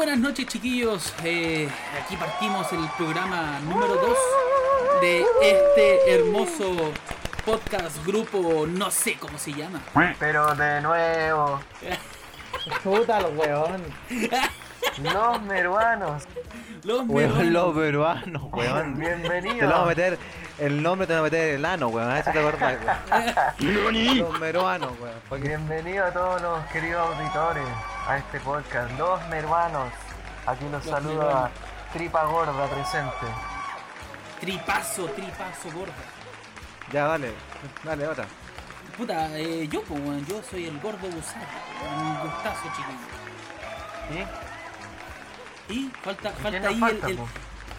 Buenas noches chiquillos, Eh, aquí partimos el programa número 2 de este hermoso podcast, grupo, no sé cómo se llama. Pero de nuevo, Puta el weón. los meruanos, Los Weón, meronos. los peruanos, weón. Te lo vamos a bienvenidos. meter, el nombre te vamos a meter el ano, weón. A eso te acordás, weón. Los peruanos, weón. Porque Bienvenidos a todos los queridos auditores a este podcast, los meruanos. Aquí los Los saluda meruanos. Tripa Gorda presente. Tripazo, tripazo, gorda. Ya, dale, dale, otra. Puta, eh, yo, pues, weón, yo soy el gordo Busara, un gustazo chiquillo. Y falta, falta ¿Quién nos ahí falta, el,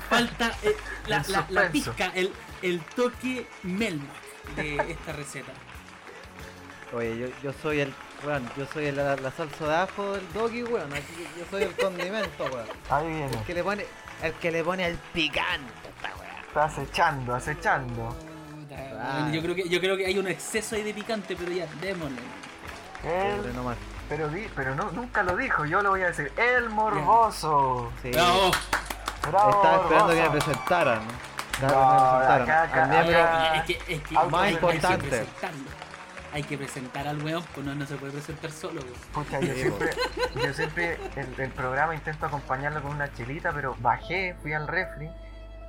falta eh, la, El la, la pizca, el, el toque Melmac de esta receta. Oye, yo, yo soy el, weón, yo soy el- la, la salsa de ajo del doggy, weón. Así que yo soy el condimento, weón. Ahí viene, El que le pone, el que le pone el picante, esta weón. está acechando, acechando. Ah. Yo creo que yo creo que hay un exceso ahí de picante, pero ya, démosle. El, nomás. pero di, pero no, nunca lo dijo, yo lo voy a decir. El morboso. Sí. Bravo. Bravo, Estaba esperando que me presentaran. Acá- Al miembro- acá- Es que, es que más hay- importante. Hay que presentarlo. Hay que presentar al weón, pues no, no se puede presentar solo. Pucha, yo siempre, yo siempre el, el programa intento acompañarlo con una chelita, pero bajé, fui al refri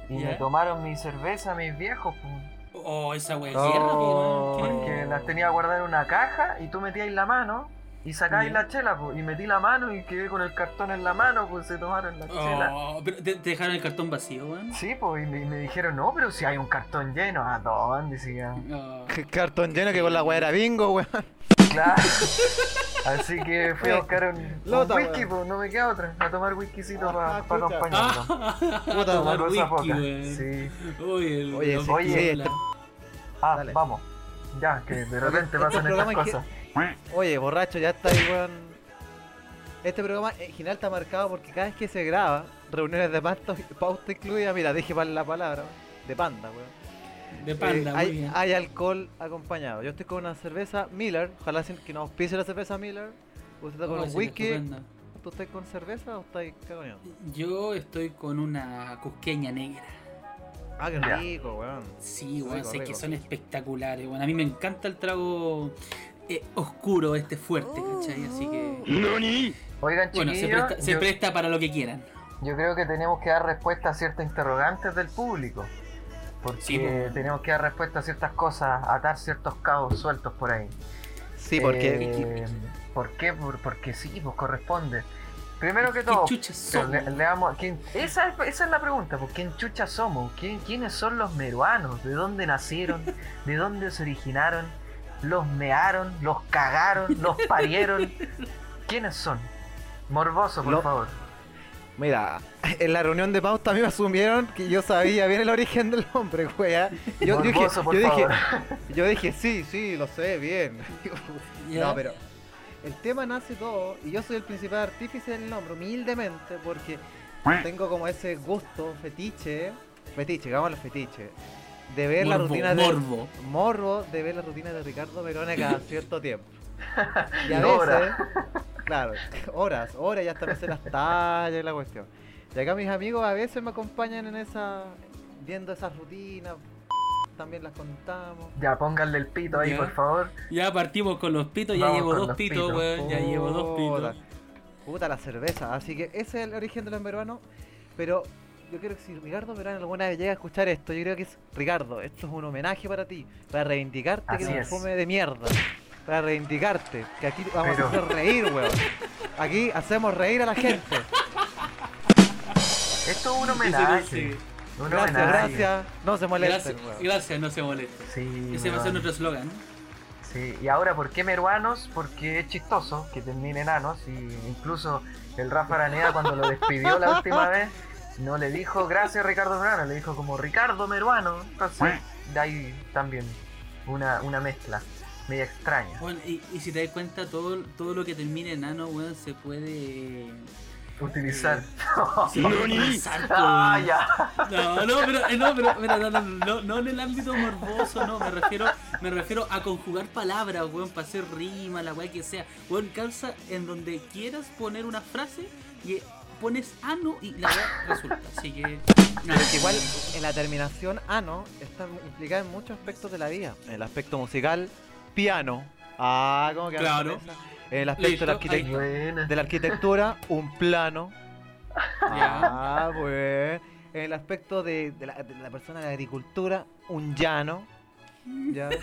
y ¿Ya? me tomaron mi cerveza mis viejos, pues, Oh, esa weá Oh, porque las tenía guardadas en una caja y tú metías la mano y ¿Ya? la chela, pues, y metí la mano y quedé con el cartón en la mano, pues se tomaron la chela. Oh, pero te, te dejaron el cartón vacío, weón. Sí, pues, y me, y me dijeron, no, pero si hay un cartón lleno, ¿a dónde? Decía, Oh. Cartón lleno que con la weá era bingo, weón. claro. Así que fui a buscar un, whisky, pues, no me queda otra, a tomar whiskycito para Ah, chucha. acompañarlo. Puta, Una tomar whisky, weón. Sí. Oye, el Oye, Oye, Ah, Dale. vamos. Ya, que de repente Este pasan estas hay que- cosas. Oye, borracho, ya está ahí, weón. Este programa en general está marcado porque cada vez que se graba, reuniones de pauta, pauta incluida, mira, dije mal la palabra, weón, de panda, weón. de panda, Eh, muy hay, bien. hay alcohol acompañado. Yo estoy con una cerveza Miller, ojalá que nos pise la cerveza Miller. Usted está con un whisky. estupenda. ¿Tú estás con cerveza o estás cagón? Yo estoy con una cusqueña negra. Ah, qué rico, weón. Sí, weón, Rico, sé que rico. son espectaculares, weón. A mí me encanta el trago eh, oscuro, este fuerte, ¿cachai? Así que. Oigan, Bueno, se presta, se yo, presta para lo que quieran. yo creo que tenemos que dar respuesta a ciertas interrogantes del público. Porque Sí, tenemos que dar respuesta a ciertas cosas, atar ciertos cabos sueltos por ahí. Sí, porque. Eh, ¿Por qué? Por- porque sí, pues corresponde. Primero que ¿Qué todo, son? le- leamos, ¿quién- esa, es, esa es la pregunta, pues, ¿quién chucha somos? ¿Quién- ¿Quiénes son los meruanos? ¿De dónde nacieron? ¿De dónde se originaron? ¿Los mearon? ¿Los cagaron? ¿Los parieron? ¿Quiénes son? Morboso, por Lo- favor. Mira, en la reunión de pauta a mí me asumieron que yo sabía bien el origen del nombre, weá. Yo, yo dije, Morboso, por yo dije, favor. yo dije, sí, sí, lo sé bien. No, pero el tema nace todo y yo soy el principal artífice del nombre, humildemente, porque tengo como ese gusto, fetiche, fetiche, digámoslo fetiche, de ver la Morbo, rutina de morbo. morbo de ver la rutina de Ricardo Verone cada cierto tiempo. Y a veces, claro, horas, horas y hasta me las tallas y la cuestión. Y acá mis amigos a veces me acompañan en esa, viendo esas rutinas, también las contamos. Ya, pónganle el pito ahí, Ya. por favor. Ya partimos con los pitos, ya Vamos llevo dos los pitos, pitos. weón. Ya llevo dos pitos. Puta la cerveza, así que ese es el origen de los peruanos. Pero yo creo que si Ricardo Verano alguna vez llega a escuchar esto, yo creo que es Ricardo, esto es un homenaje para ti, para reivindicarte Así que eres es. un fome de mierda. Para reivindicarte, que aquí vamos Pero- a hacer reír, weón. Aquí hacemos reír a la gente. Esto es un homenaje. Un Gracias, homenaje. gracias. No se molesten, Gracias, weón. gracias, no se moleste. Sí, Ese va a ser nuestro eslogan. Sí, y ahora, ¿por qué meruanos? Porque es chistoso que termine enanos y incluso el Rafa Araneda cuando lo despidió la última vez no le dijo gracias Ricardo Meruano, le dijo como Ricardo Meruano. Entonces, de ahí también una, una mezcla media extraña. Bueno, y, y si te das cuenta, todo, todo lo que termine en ano, weón, se puede. Utilizar. se puede utilizar, ah, ya. No, no, pero, eh, no, pero, pero no, no, no, no en el ámbito morboso, no, me refiero, me refiero a conjugar palabras, weón, para hacer rima, la weá que sea. Weón, calza en donde quieras poner una frase y pones ano y la weá resulta. Así que. igual en la terminación ano está implicada en muchos aspectos de la vida. En el aspecto musical, piano. Ah, ¿cómo que Claro. En el aspecto de la, arquitect- de arquitectura, un plano. Ah, pues. En el aspecto de, de la, de la persona de la agricultura, un llano. Ya.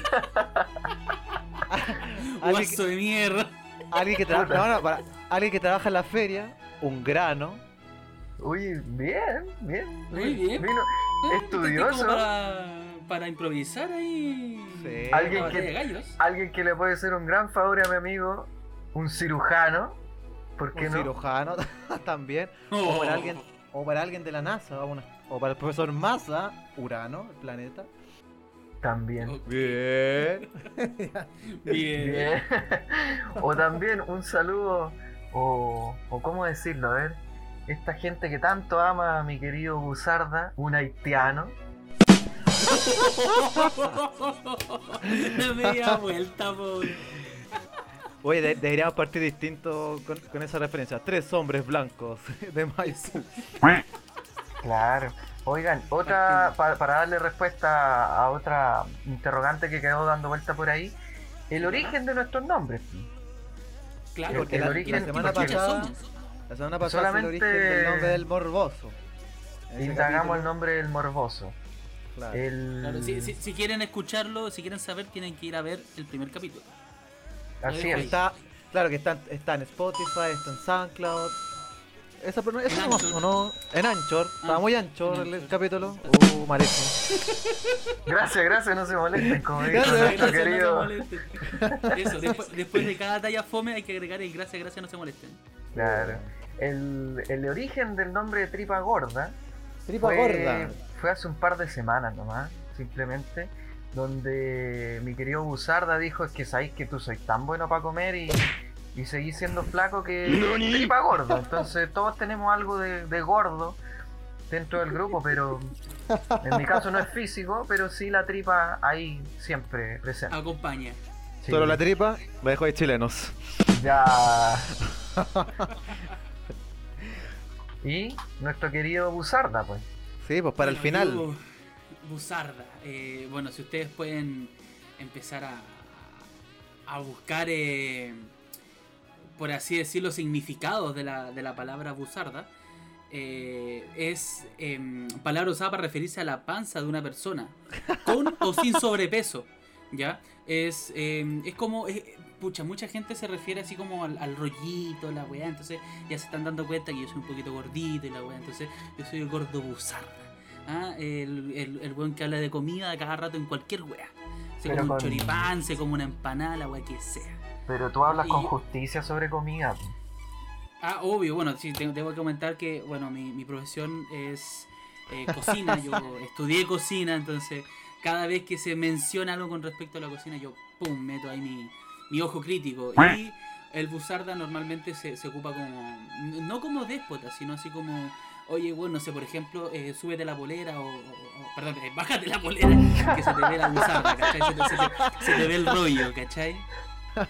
Guaso que, de mierda. alguien que trabaja, no, no, para- alguien que trabaja en la feria, un grano. Uy, bien, bien. Muy bien. Vino- Ah, Estudioso. como Para, para improvisar ahí. Sí. Alguien que- batalla de gallos. Alguien que le puede hacer un gran favor a mi amigo, un cirujano. ¿Por qué un no? cirujano también. O para alguien, o para alguien de la NASA, o, una- o para el profesor Massa, Urano, el planeta. También. Bien. Bien. o también un saludo, o, o cómo decirlo, a ver, esta gente que tanto ama a mi querido Buzarda, un haitiano. La media vuelta, po. Oye, de- deberíamos partir distinto con, con esa referencia. Tres hombres blancos de Maipú. Claro. Oigan, otra, pa- para darle respuesta a otra interrogante que quedó dando vuelta por ahí, el origen de nuestros nombres. Claro, Porque el la, origen- la semana pasada, la semana pasada el Solamente- origen del nombre del morboso. Indagamos el nombre del morboso. claro. El... Claro, si, si- si quieren escucharlo, si quieren saber, tienen que ir a ver el primer capítulo. Así es. Está, claro que está, está en Spotify, está en SoundCloud. Esa, pero no, Anchor. no, en Anchor. Estaba Ah, muy ancho el, capítulo. Uh, malísimo. Gracias, gracias, no se molesten, como dijo Gracias, nuestro Gracias, no se querido. molesten. Eso, después, después de cada talla fome hay que agregar el gracias, gracias, no se molesten. Claro. El, el origen del nombre de Tripa Gorda Tripa fue, gorda. fue hace un par de semanas nomás, simplemente, donde mi querido Buzarda dijo es que sabéis que tú sois tan bueno para comer y, y seguís siendo flaco que tripa gorda. Entonces todos tenemos algo de, de gordo dentro del grupo, pero en mi caso no es físico, pero sí la tripa ahí siempre presente. Acompaña. Sí. Solo la tripa, la dejo de chilenos. Ya. y nuestro querido Buzarda, pues. Sí, pues para el final. yo, Buzarda. eh, bueno, si ustedes pueden empezar a, a buscar, eh, por así decirlo, significados de la, de la palabra buzarda, eh, es em, palabra usada para referirse a la panza de una persona, con o sin sobrepeso. ¿Ya? Es, em, es como. eh, pucha, mucha gente se refiere así como al, al rollito, la weá, entonces ya se están dando cuenta que yo soy un poquito gordito y la weá, entonces yo soy el gordo buzarda. ¿ah? El, el, el weón que habla de comida cada rato en cualquier weá. Se Pero come un choripán, se come una empanada, la weá que sea. Pero tú hablas Y con justicia sobre comida. Ah, obvio, bueno, sí, tengo, tengo que comentar que, bueno, mi, mi profesión es eh, cocina, yo estudié cocina, entonces cada vez que se menciona algo con respecto a la cocina, yo, pum, meto ahí mi, mi ojo crítico. Y el buzarda normalmente se, se ocupa como, no como déspota, sino así como, oye, bueno, no sé, por ejemplo, eh, súbete la polera o, o- o- perdón, eh, bájate la polera, que se te ve la buzarda, ¿cachai? Se te, se te- se te ve el rollo, ¿cachai?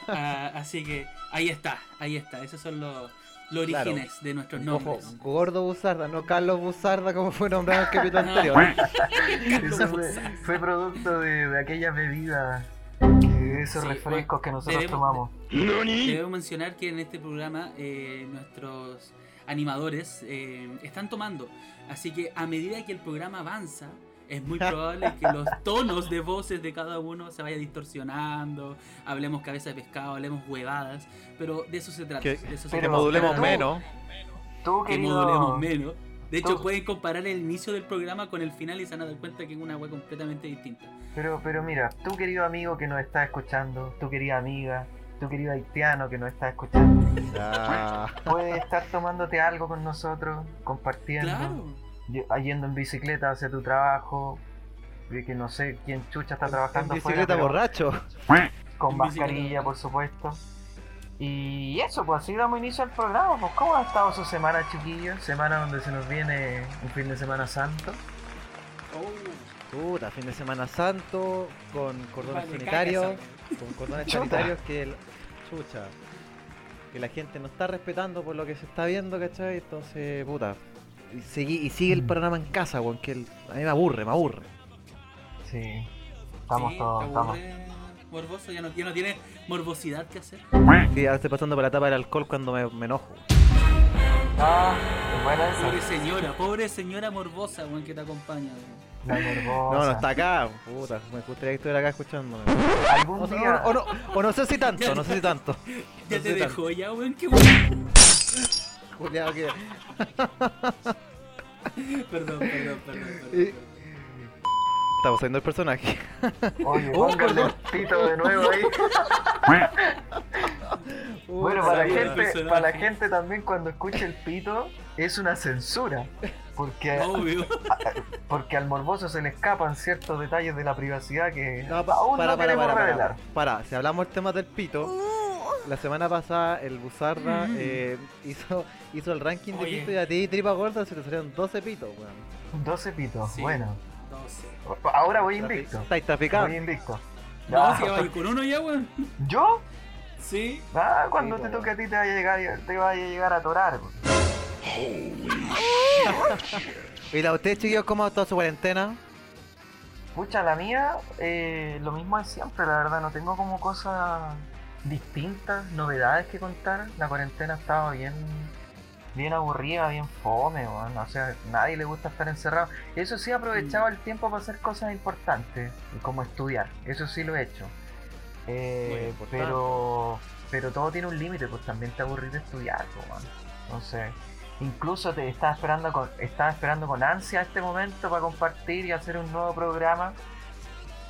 Ah, así que ahí está, ahí está, esos son los, los Claro. orígenes de nuestros Ojo, nombres. gordo Buzarda, no Carlos Buzarda como fue nombrado en el capítulo anterior. Eso fue, fue producto de, de aquellas bebidas, de esos Sí, refrescos que nosotros debemos- tomamos. Debemos mencionar que en este programa eh, nuestros animadores eh, están tomando. Así que a medida que el programa avanza, es muy probable que los tonos de voces de cada uno se vaya distorsionando. Hablemos cabeza de pescado, hablemos huevadas. Pero de eso se trata. Que, de eso se que trata. modulemos pero- menos. Tú, Que querido, modulemos menos. De hecho, tú- pueden comparar el inicio del programa con el final y se van a dar cuenta que es una web completamente distinta. Pero, pero mira, tú querido amigo que nos está escuchando, tu querida amiga, tu querido haitiano que nos está escuchando, Ah, puedes estar tomándote algo con nosotros, compartiendo, Claro. Y- yendo en bicicleta hacia tu trabajo, de que no sé quién chucha está en trabajando bicicleta afuera, pero borracho. con En mascarilla bicicleta. por supuesto. Y eso, pues así damos inicio al programa. Pues, ¿Cómo ha estado su semana, chiquillos? Semana donde se nos viene un fin de semana santo. Puta, fin de Semana Santo, con cordones Vale, sanitarios, con cordones Chuta. sanitarios que el... Chucha. que la gente no está respetando por lo que se está viendo, ¿cachai? Entonces, puta. Y, sigue, y sigue el Mm. programa en casa, weón, que el- a mí me aburre, me aburre. Sí. Estamos Sí, todos, estamos. Morboso, ya no, ya no tiene morbosidad que hacer. Sí, ahora estoy pasando por la etapa del alcohol cuando me, me enojo. Ah, buena Pobre esa. señora, pobre señora morbosa, weón, que te acompaña. weón. La. No, no está acá, puta. Me gustaría que estuviera acá escuchándome. Algún O, sea, día. o no, o no sé si tanto, no sé si tanto. Ya No te tanto. dejó ya, weón, qué weón. Juliado que. Perdón, perdón, perdón. perdón, Y- perdón. Estamos haciendo el personaje. Oye, Oh, póngale el pito de nuevo ahí. Bueno, para la, gente, personaje. para la gente también cuando escucha el pito es una censura. Porque, Obvio. porque al morboso se le escapan ciertos detalles de la privacidad que No, pa- aún para, no para, queremos para, para, para. si hablamos del tema del pito, la semana pasada el Buzarda eh, hizo, hizo el ranking de Oye. pito y a ti, tripa gorda, se te salieron 12 pitos, weón. 12 pitos, Sí. bueno. 12. Ahora voy invicto. Estáis Voy traficando. invicto. No, si con uno ya, weón. ¿Yo? Sí. Ah, cuando Sí, te toque a ti te vaya a llegar, te vaya a llegar a atorar. po. ¿Y la ustedes, chiquillos, cómo ha estado su cuarentena? Pucha, la mía, eh, lo mismo de siempre, la verdad, no tengo como cosas distintas, novedades que contar. La cuarentena estaba bien, bien aburrida, bien fome, weón. O sea, nadie le gusta estar encerrado. Eso sí, aprovechaba el tiempo para hacer cosas importantes, como estudiar. Eso sí lo he hecho. Eh, pero, pero todo tiene un límite, pues también te aburrís de estudiar, pues. Entonces, incluso te estaba esperando con, estaba esperando con ansia este momento para compartir y hacer un nuevo programa.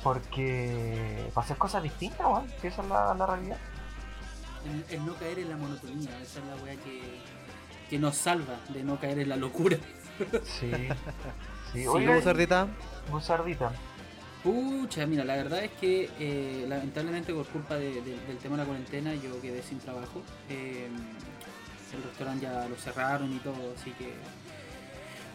Porque para hacer cosas distintas, weón. Si esa es la, la realidad. El, el no caer en la monotonía, esa es la weá que, que nos salva de no caer en la locura. Sí. Sí, Sí, ¿Y oiga, Buzardita? Buzardita. Pucha, mira, la verdad es que eh, lamentablemente por culpa de- de- del tema de la cuarentena yo quedé sin trabajo. Eh, el restaurante ya lo cerraron y todo, así que...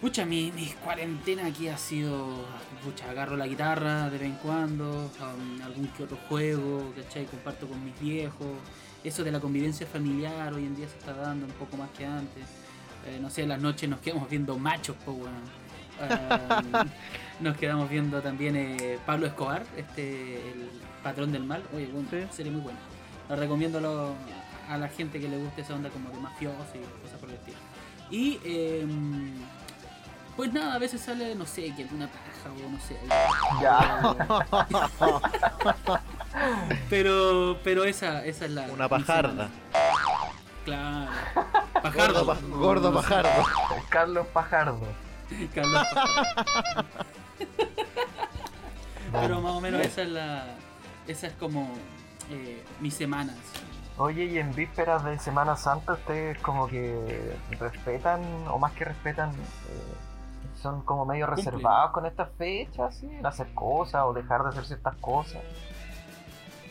Pucha, mi, mi cuarentena aquí ha sido... Pucha, agarro la guitarra de vez en cuando, um, algún que otro juego, ¿cachai? Comparto con mis viejos. Eso de la convivencia familiar hoy en día se está dando un poco más que antes. Eh, no sé, en las noches nos quedamos viendo machos, po, weón. Um, nos quedamos viendo también eh, Pablo Escobar, este el patrón del mal. Oye, bueno, Sí. serie muy buena. Lo recomiendo a, lo- a la gente que le guste esa onda como de mafioso y cosas por el estilo. Y eh, pues nada, a veces sale, no sé, que alguna paja o no sé. Ya. Pero, pero esa, esa es la. Una pajarda. Claro. Gordo, Pajardo. pa- gordo No sé, pajardo. Carlos Pajardo. Carlos Pajardo. Pero más o menos esa es la. Esa es como eh, mi semana. Oye, y en vísperas de Semana Santa, ustedes como que respetan, o más que respetan, eh, son como medio Cumplen. reservados con estas fechas, ¿sí? En hacer cosas o dejar de hacer ciertas cosas.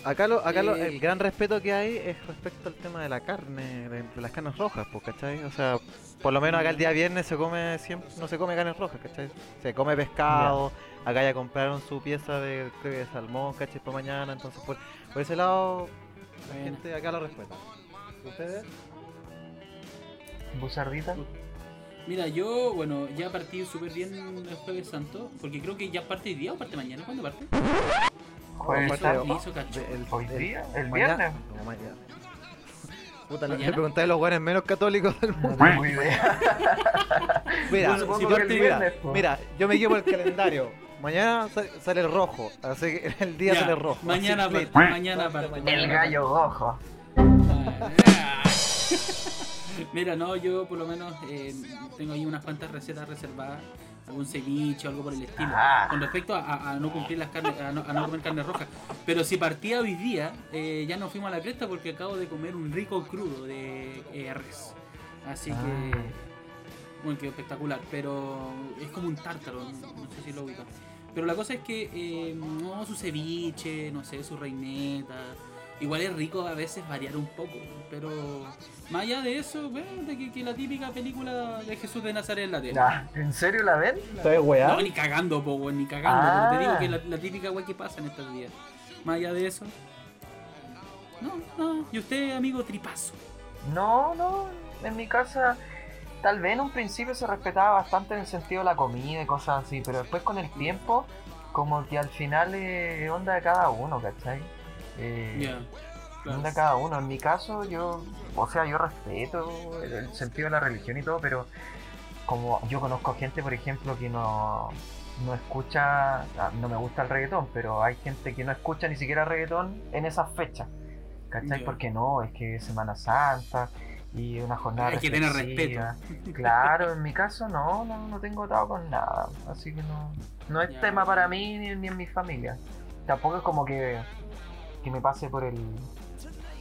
Acá, lo, acá lo- el gran respeto que hay es respecto al tema de la carne, de, de las carnes rojas, pues, ¿cachai? O sea, por lo menos acá el día viernes se come siempre, no se come carnes rojas, ¿cachai? Se come pescado, acá ya compraron su pieza de, salmón, ¿cachai? Para mañana, entonces por, por ese lado la gente acá lo respeta. ¿Ustedes? Buzardita. Mira, yo, bueno, ya partí súper bien el Jueves Santo, porque creo que ya parte hoy día o parte mañana. ¿Cuándo parte? Jueves Santo. me hizo cacho. El- ¿Hoy el- día? ¿El viernes? No, mañana. Puta, le, pregunté a los guanes menos católicos del mundo. No tengo idea. Mira, si el mira, viernes, mira, yo me llevo el calendario. Mañana sa- sale el rojo, así que el día Ya, sale rojo. Mañana parte, mañana parte. El gallo ojo. Ah. Mira, no, yo por lo menos eh, tengo ahí unas cuantas recetas reservadas, algún ceviche o algo por el estilo, Ah. con respecto a, a- a no cumplir las carnes, a no, a no comer carne roja. Pero si partía hoy día, eh, ya nos fuimos a la cresta porque acabo de comer un rico crudo de eh, res. Así que, Ah. bueno, quedó espectacular, pero es como un tártaro, no, no sé si lo ubican. Pero la cosa es que, eh, no, su ceviche, no sé, su reineta. Igual es rico a veces variar un poco, pero más allá de eso, bueno, de que, que la típica película de Jesús de Nazaret en la tele. Ah, ¿En serio la ven? ¿Estoy weá? No, ni cagando, po, weón, ni cagando. pero te digo Ah. que la, la típica weá que pasa en estos días. Más allá de eso. No, no. ¿Y usted, amigo tripazo? No, no, en mi casa tal vez en un principio se respetaba bastante en el sentido de la comida y cosas así, pero después con el tiempo, como que al final es onda de cada uno, ¿cachai? Eh, Ya. claro. onda de cada uno. En mi caso, yo, o sea, yo respeto el, el sentido de la religión y todo, pero como yo conozco gente, por ejemplo, que no, no escucha, ah, no me gusta el reggaetón, pero hay gente que no escucha ni siquiera reggaetón en esas fechas. ¿Cachai? Ya. Porque no, es que es Semana Santa y una jornada Hay que tener reflexiva. Claro, en mi caso no, no, no tengo atado con nada. Así que no, no es tema para mí ni, ni en mi familia. Tampoco es como que, que me pase por el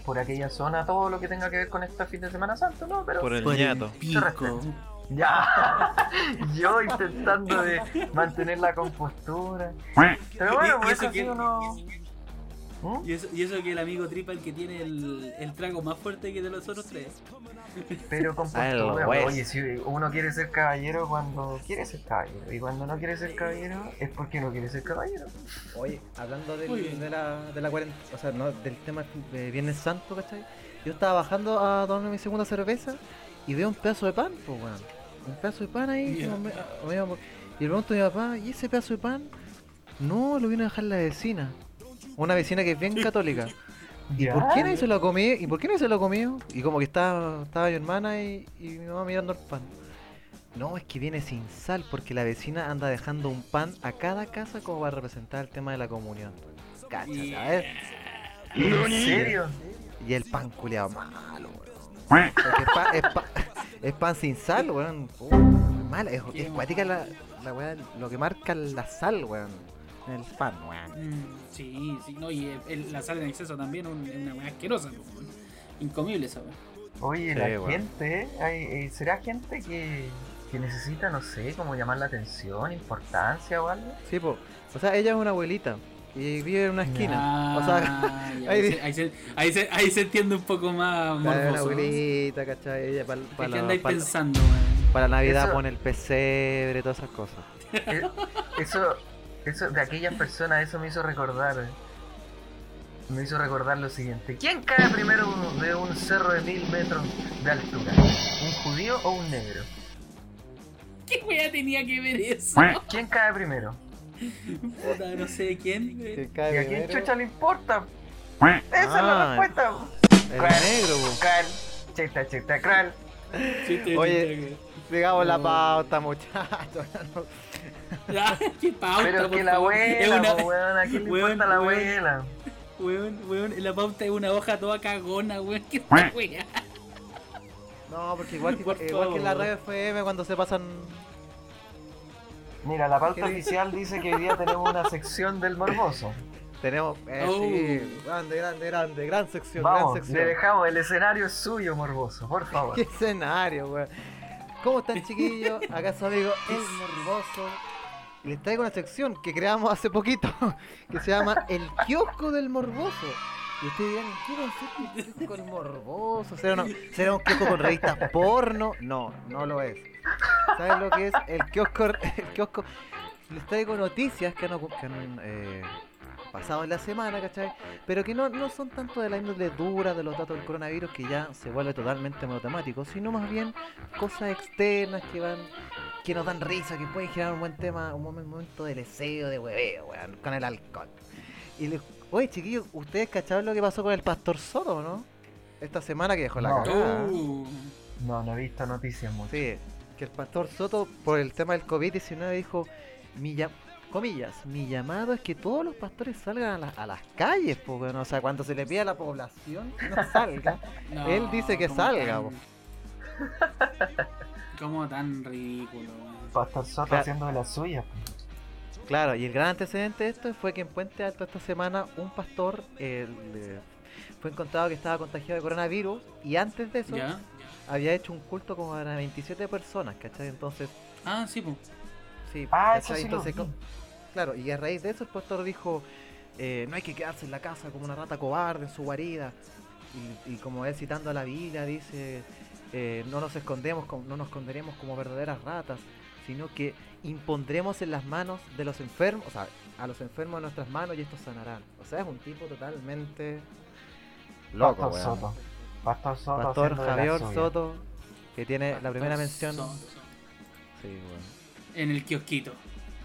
por aquella zona todo lo que tenga que ver con este fin de Semana Santo, ¿no? Pero Por el Por el ñato. pico. ya, yo intentando de mantener la compostura. Pero bueno, pues eso así que- uno... Y eso, y eso que el amigo Tripa el que tiene el, el trago más fuerte que de los otros tres. Pero con Ah, postura, oye, si uno quiere ser caballero cuando quiere ser caballero, y cuando no quiere ser caballero es porque no quiere ser caballero. Oye, hablando del- de la, de la cuarentena, o sea, no, del tema de Viernes Santo, ¿cachai? Yo estaba bajando a tomarme mi segunda cerveza y veo un pedazo de pan, pues, weón. Un pedazo de pan ahí. Como me- me- y le pregunto a mi papá, ¿y ese pedazo de pan? No, lo vino a dejar la vecina. Una vecina que es bien católica. ¿Y Ya. por qué nadie se lo comió? ¿Y por qué nadie se lo comió? Y como que estaba, estaba mi hermana y, y mi mamá mirando el pan. No, es que viene sin sal porque la vecina anda dejando un pan a cada casa como para representar el tema de la comunión. Cáchate, a ver. ¿En serio? Y el pan culeado malo, weón. Es, pa- es pa- es pan sin sal, weón. Es mala, es, es cuática la, la weá, lo que marca la sal, weón. El pan, weón. Sí, sí, no, y el- el- la sal en exceso también un- es una weá asquerosa, po, incomible esa. Oye, Sí, la weón. gente, hay- eh, ¿será gente que, que necesita, no sé, como llamar la atención, importancia o algo? Sí, po. O sea, ella es una abuelita y vive en una esquina. o sea, Ah, ya, ahí se, ahí, se, ahí, se, ahí se entiende un poco más una morboso. ¿no? abuelita, ¿cachai? Ella para ¿Qué la, andáis pensando, weón? para Navidad Eso- pone el pesebre, todas esas cosas. Eh, Eso, eso de aquellas personas, eso me hizo recordar. Me hizo recordar lo siguiente. ¿Quién cae primero de un cerro de mil metros de altura? ¿Un judío o un negro? ¿Qué weá tenía que ver eso? ¿Quién cae primero? Puta, no sé quién. ¿Y cae a quién chucha le importa? Esa es la Ah. respuesta. el Cruel, negro, cruel, chiste, chiste, cruel. Chiste, Oye. chiste, Sigamos la No. pauta, muchachos. Ya, qué pauta, Pero que la abuela, una- po, weón, ¿a quién le weón, importa la weón. abuela? Weón, weón, la pauta es una hoja toda cagona, weón. ¿Qué weá? No, porque igual que, Por igual que en la radio FM cuando se pasan. Mira, la pauta oficial dice que hoy día tenemos una sección del morboso. Tenemos. Eh, Oh. sí, grande, grande, grande. Gran sección, Vamos, gran le sección. dejamos, el escenario es suyo, morboso, por favor. ¿Qué escenario, weón? ¿Cómo están, chiquillos? Acá su amigo El Morboso. Les traigo una sección que creamos hace poquito que se llama El Kiosco del Morboso. Y ustedes dirán, ¿qué consiste el kiosco del morboso? ¿Será, una- ¿Será un kiosco con revistas porno? No, no lo es. ¿Saben lo que es el kiosco? El kiosco? Les traigo noticias que han, que han, eh, pasado en la semana, ¿cachai? Pero que no, no son tanto de la índole dura de los datos del coronavirus que ya se vuelve totalmente monotemático, sino más bien cosas externas que van que nos dan risa, que pueden generar un buen tema, un momen- momento de deseo, de hueveo, weón, con el alcohol. Y les, oye, chiquillos, ¿ustedes cacharon lo que pasó con el Pastor Soto, no? Esta semana que dejó la No. cagada. Uh, No, no he visto noticias mucho. Sí, que el Pastor Soto, por el tema del COVID-19, dijo, mi llam- comillas, mi llamado es que todos los pastores salgan a, la- a las calles, pues, weón. o sea, cuando se le pide a la población que no salga, no, Él dice que ¿cómo salga. Como tan ridículo, weón. Pastor Soto Claro. haciendo de las suyas. Claro, y el gran antecedente de esto fue que en Puente Alto esta semana un pastor eh, fue encontrado que estaba contagiado de coronavirus y antes de eso ¿Ya? había hecho un culto como para 27 personas, ¿cachai? Entonces, Ah, sí, pues. sí, Ah, eso ¿cachai? sí lo Entonces, vi. co- claro, y a raíz de eso el pastor dijo, eh, no hay que quedarse en la casa como una rata cobarde en su guarida. Y, y como él citando a la Biblia dice, eh, no nos escondemos, como- no nos esconderemos como verdaderas ratas, sino que impondremos en las manos de los enfermos, o sea, a los enfermos en nuestras manos y estos sanarán. O sea, es un tipo totalmente loco, Pastor weón. Soto. Pastor Soto. Pastor Javier. Soto, que tiene la primera mención. Soto. Sí, bueno. En el kiosquito.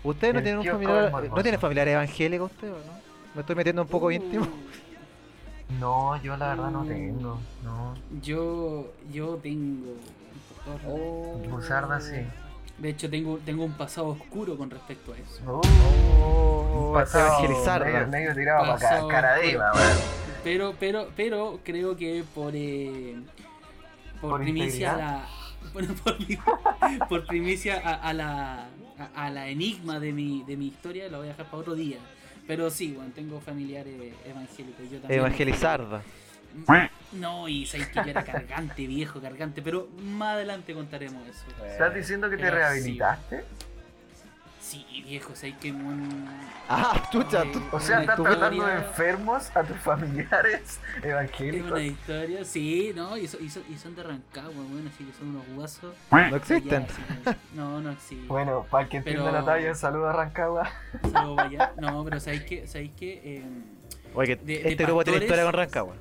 ¿Usted no El tiene un familiar, no tiene familiar evangélico usted o no? Me estoy metiendo un poco íntimo. No, yo la verdad no tengo. No. Yo, yo tengo. Oh. Buzarda sí. De hecho, tengo, tengo un pasado oscuro con respecto a eso. Oh, un pasado evangelizar. medio, medio tirado para Pasado acá, cara de Eva, weón. Pero, pero, pero creo que por eh, por, ¿Por primicia la por, por- por primicia a, a la a, a la enigma de mi de mi historia lo voy a dejar para otro día. Pero sí, bueno, tengo familiares evangélicos. Yo también. Evangelizarda. No, y sabéis que yo era cargante, viejo, cargante, pero más adelante contaremos eso. ¿Estás diciendo que te Pero rehabilitaste? Sí, viejo, sabéis que un... Ah, chucha, tú- O sea, historia- tratando de enfermos a tus familiares Es evangélicos. una historia, sí, ¿no? Y, so- y, so- y son de Rancagua, bueno, así que son unos guasos. no existen. Ya, así que- no, no existen. Bueno, para el que entienda Pero- la talla, saludo a Rancagua. Saludos para allá. No, pero ¿sabéis qué? ¿Sabéis qué? Eh, Oye, que de- de este grupo tiene historia con Rancagua.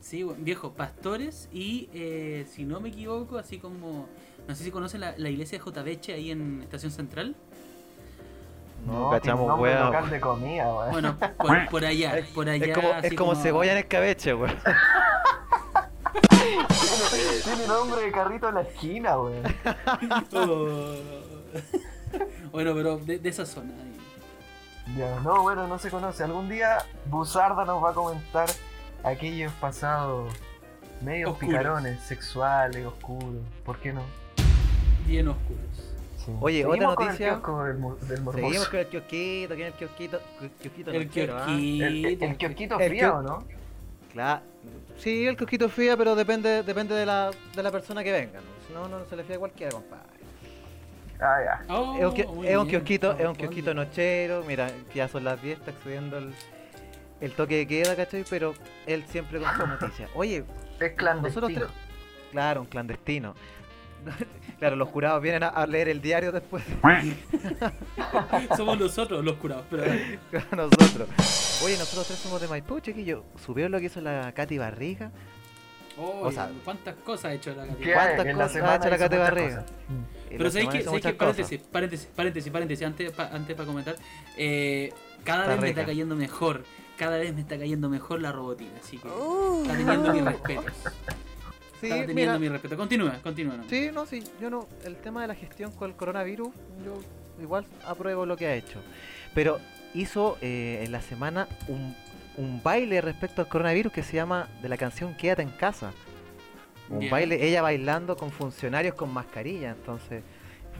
sí, viejo, pastores y, eh, si no me equivoco, así como... No sé si conocen la, la iglesia de Jotaveche ahí en Estación Central. No, tiene cachamos nombre weá. local weón. de comida, weón. Bueno, por, por allá, Es- por allá. Es como, es como cebolla en escabeche, weón. tiene, tiene nombre de carrito en la esquina, weón. Oh. bueno, pero de, de esa zona. ahí. Ya, no, bueno, no se conoce. Algún día Buzarda nos va a comentar aquellos pasados medios Oscuros. picarones, sexuales, oscuros. ¿Por qué no? Bien oscuros. Oye, otra con noticia. El kiosco del, mo- del morboso. Seguimos con el kiosquito, que es el kiosquito. el kiosquito El nochero, ¿ah? kiosquito. El, el, el kiosquito El fría, kio- ¿o no? Claro. Sí, el kiosquito fía, pero depende, depende de, la, de la persona que venga. ¿no? Si no, no se le fía a cualquiera, compadre. Ah, ya. Oh, es un, es kiosquito, es un kiosquito nochero, mira, que ya son las 10, está excediendo el, el toque de queda, ¿cachai? Pero él siempre con su noticia. Oye, Es clandestino. nosotros tres. Claro, un clandestino. Claro, los curados vienen a, a leer el diario después Somos nosotros los curados, pero nosotros. Oye, nosotros tres somos de Maipú, chiquillo. ¿Subieron lo que hizo la Katy Barriga? oh, O sea, cuántas cosas ha hecho la ¿Qué Katy. ¿Cuántas? En cosas ha hecho la Katy Barriga? Pero sabéis que, sabéis que paréntesis, paréntesis, paréntesis, paréntesis, antes pa- antes para comentar, eh, cada Está vez me está cayendo mejor, cada vez me está cayendo mejor la robotina, así que Uh. está teniendo mi respeto. Sí, teniendo mira, mi respeto. Continúa, continúa. ¿no? Sí, no, sí, yo no, el tema de la gestión con el coronavirus, yo igual apruebo lo que ha hecho. Pero hizo eh, en la semana un, un baile respecto al coronavirus que se llama de la canción Quédate en casa. Un baile, ella bailando con funcionarios con mascarilla, entonces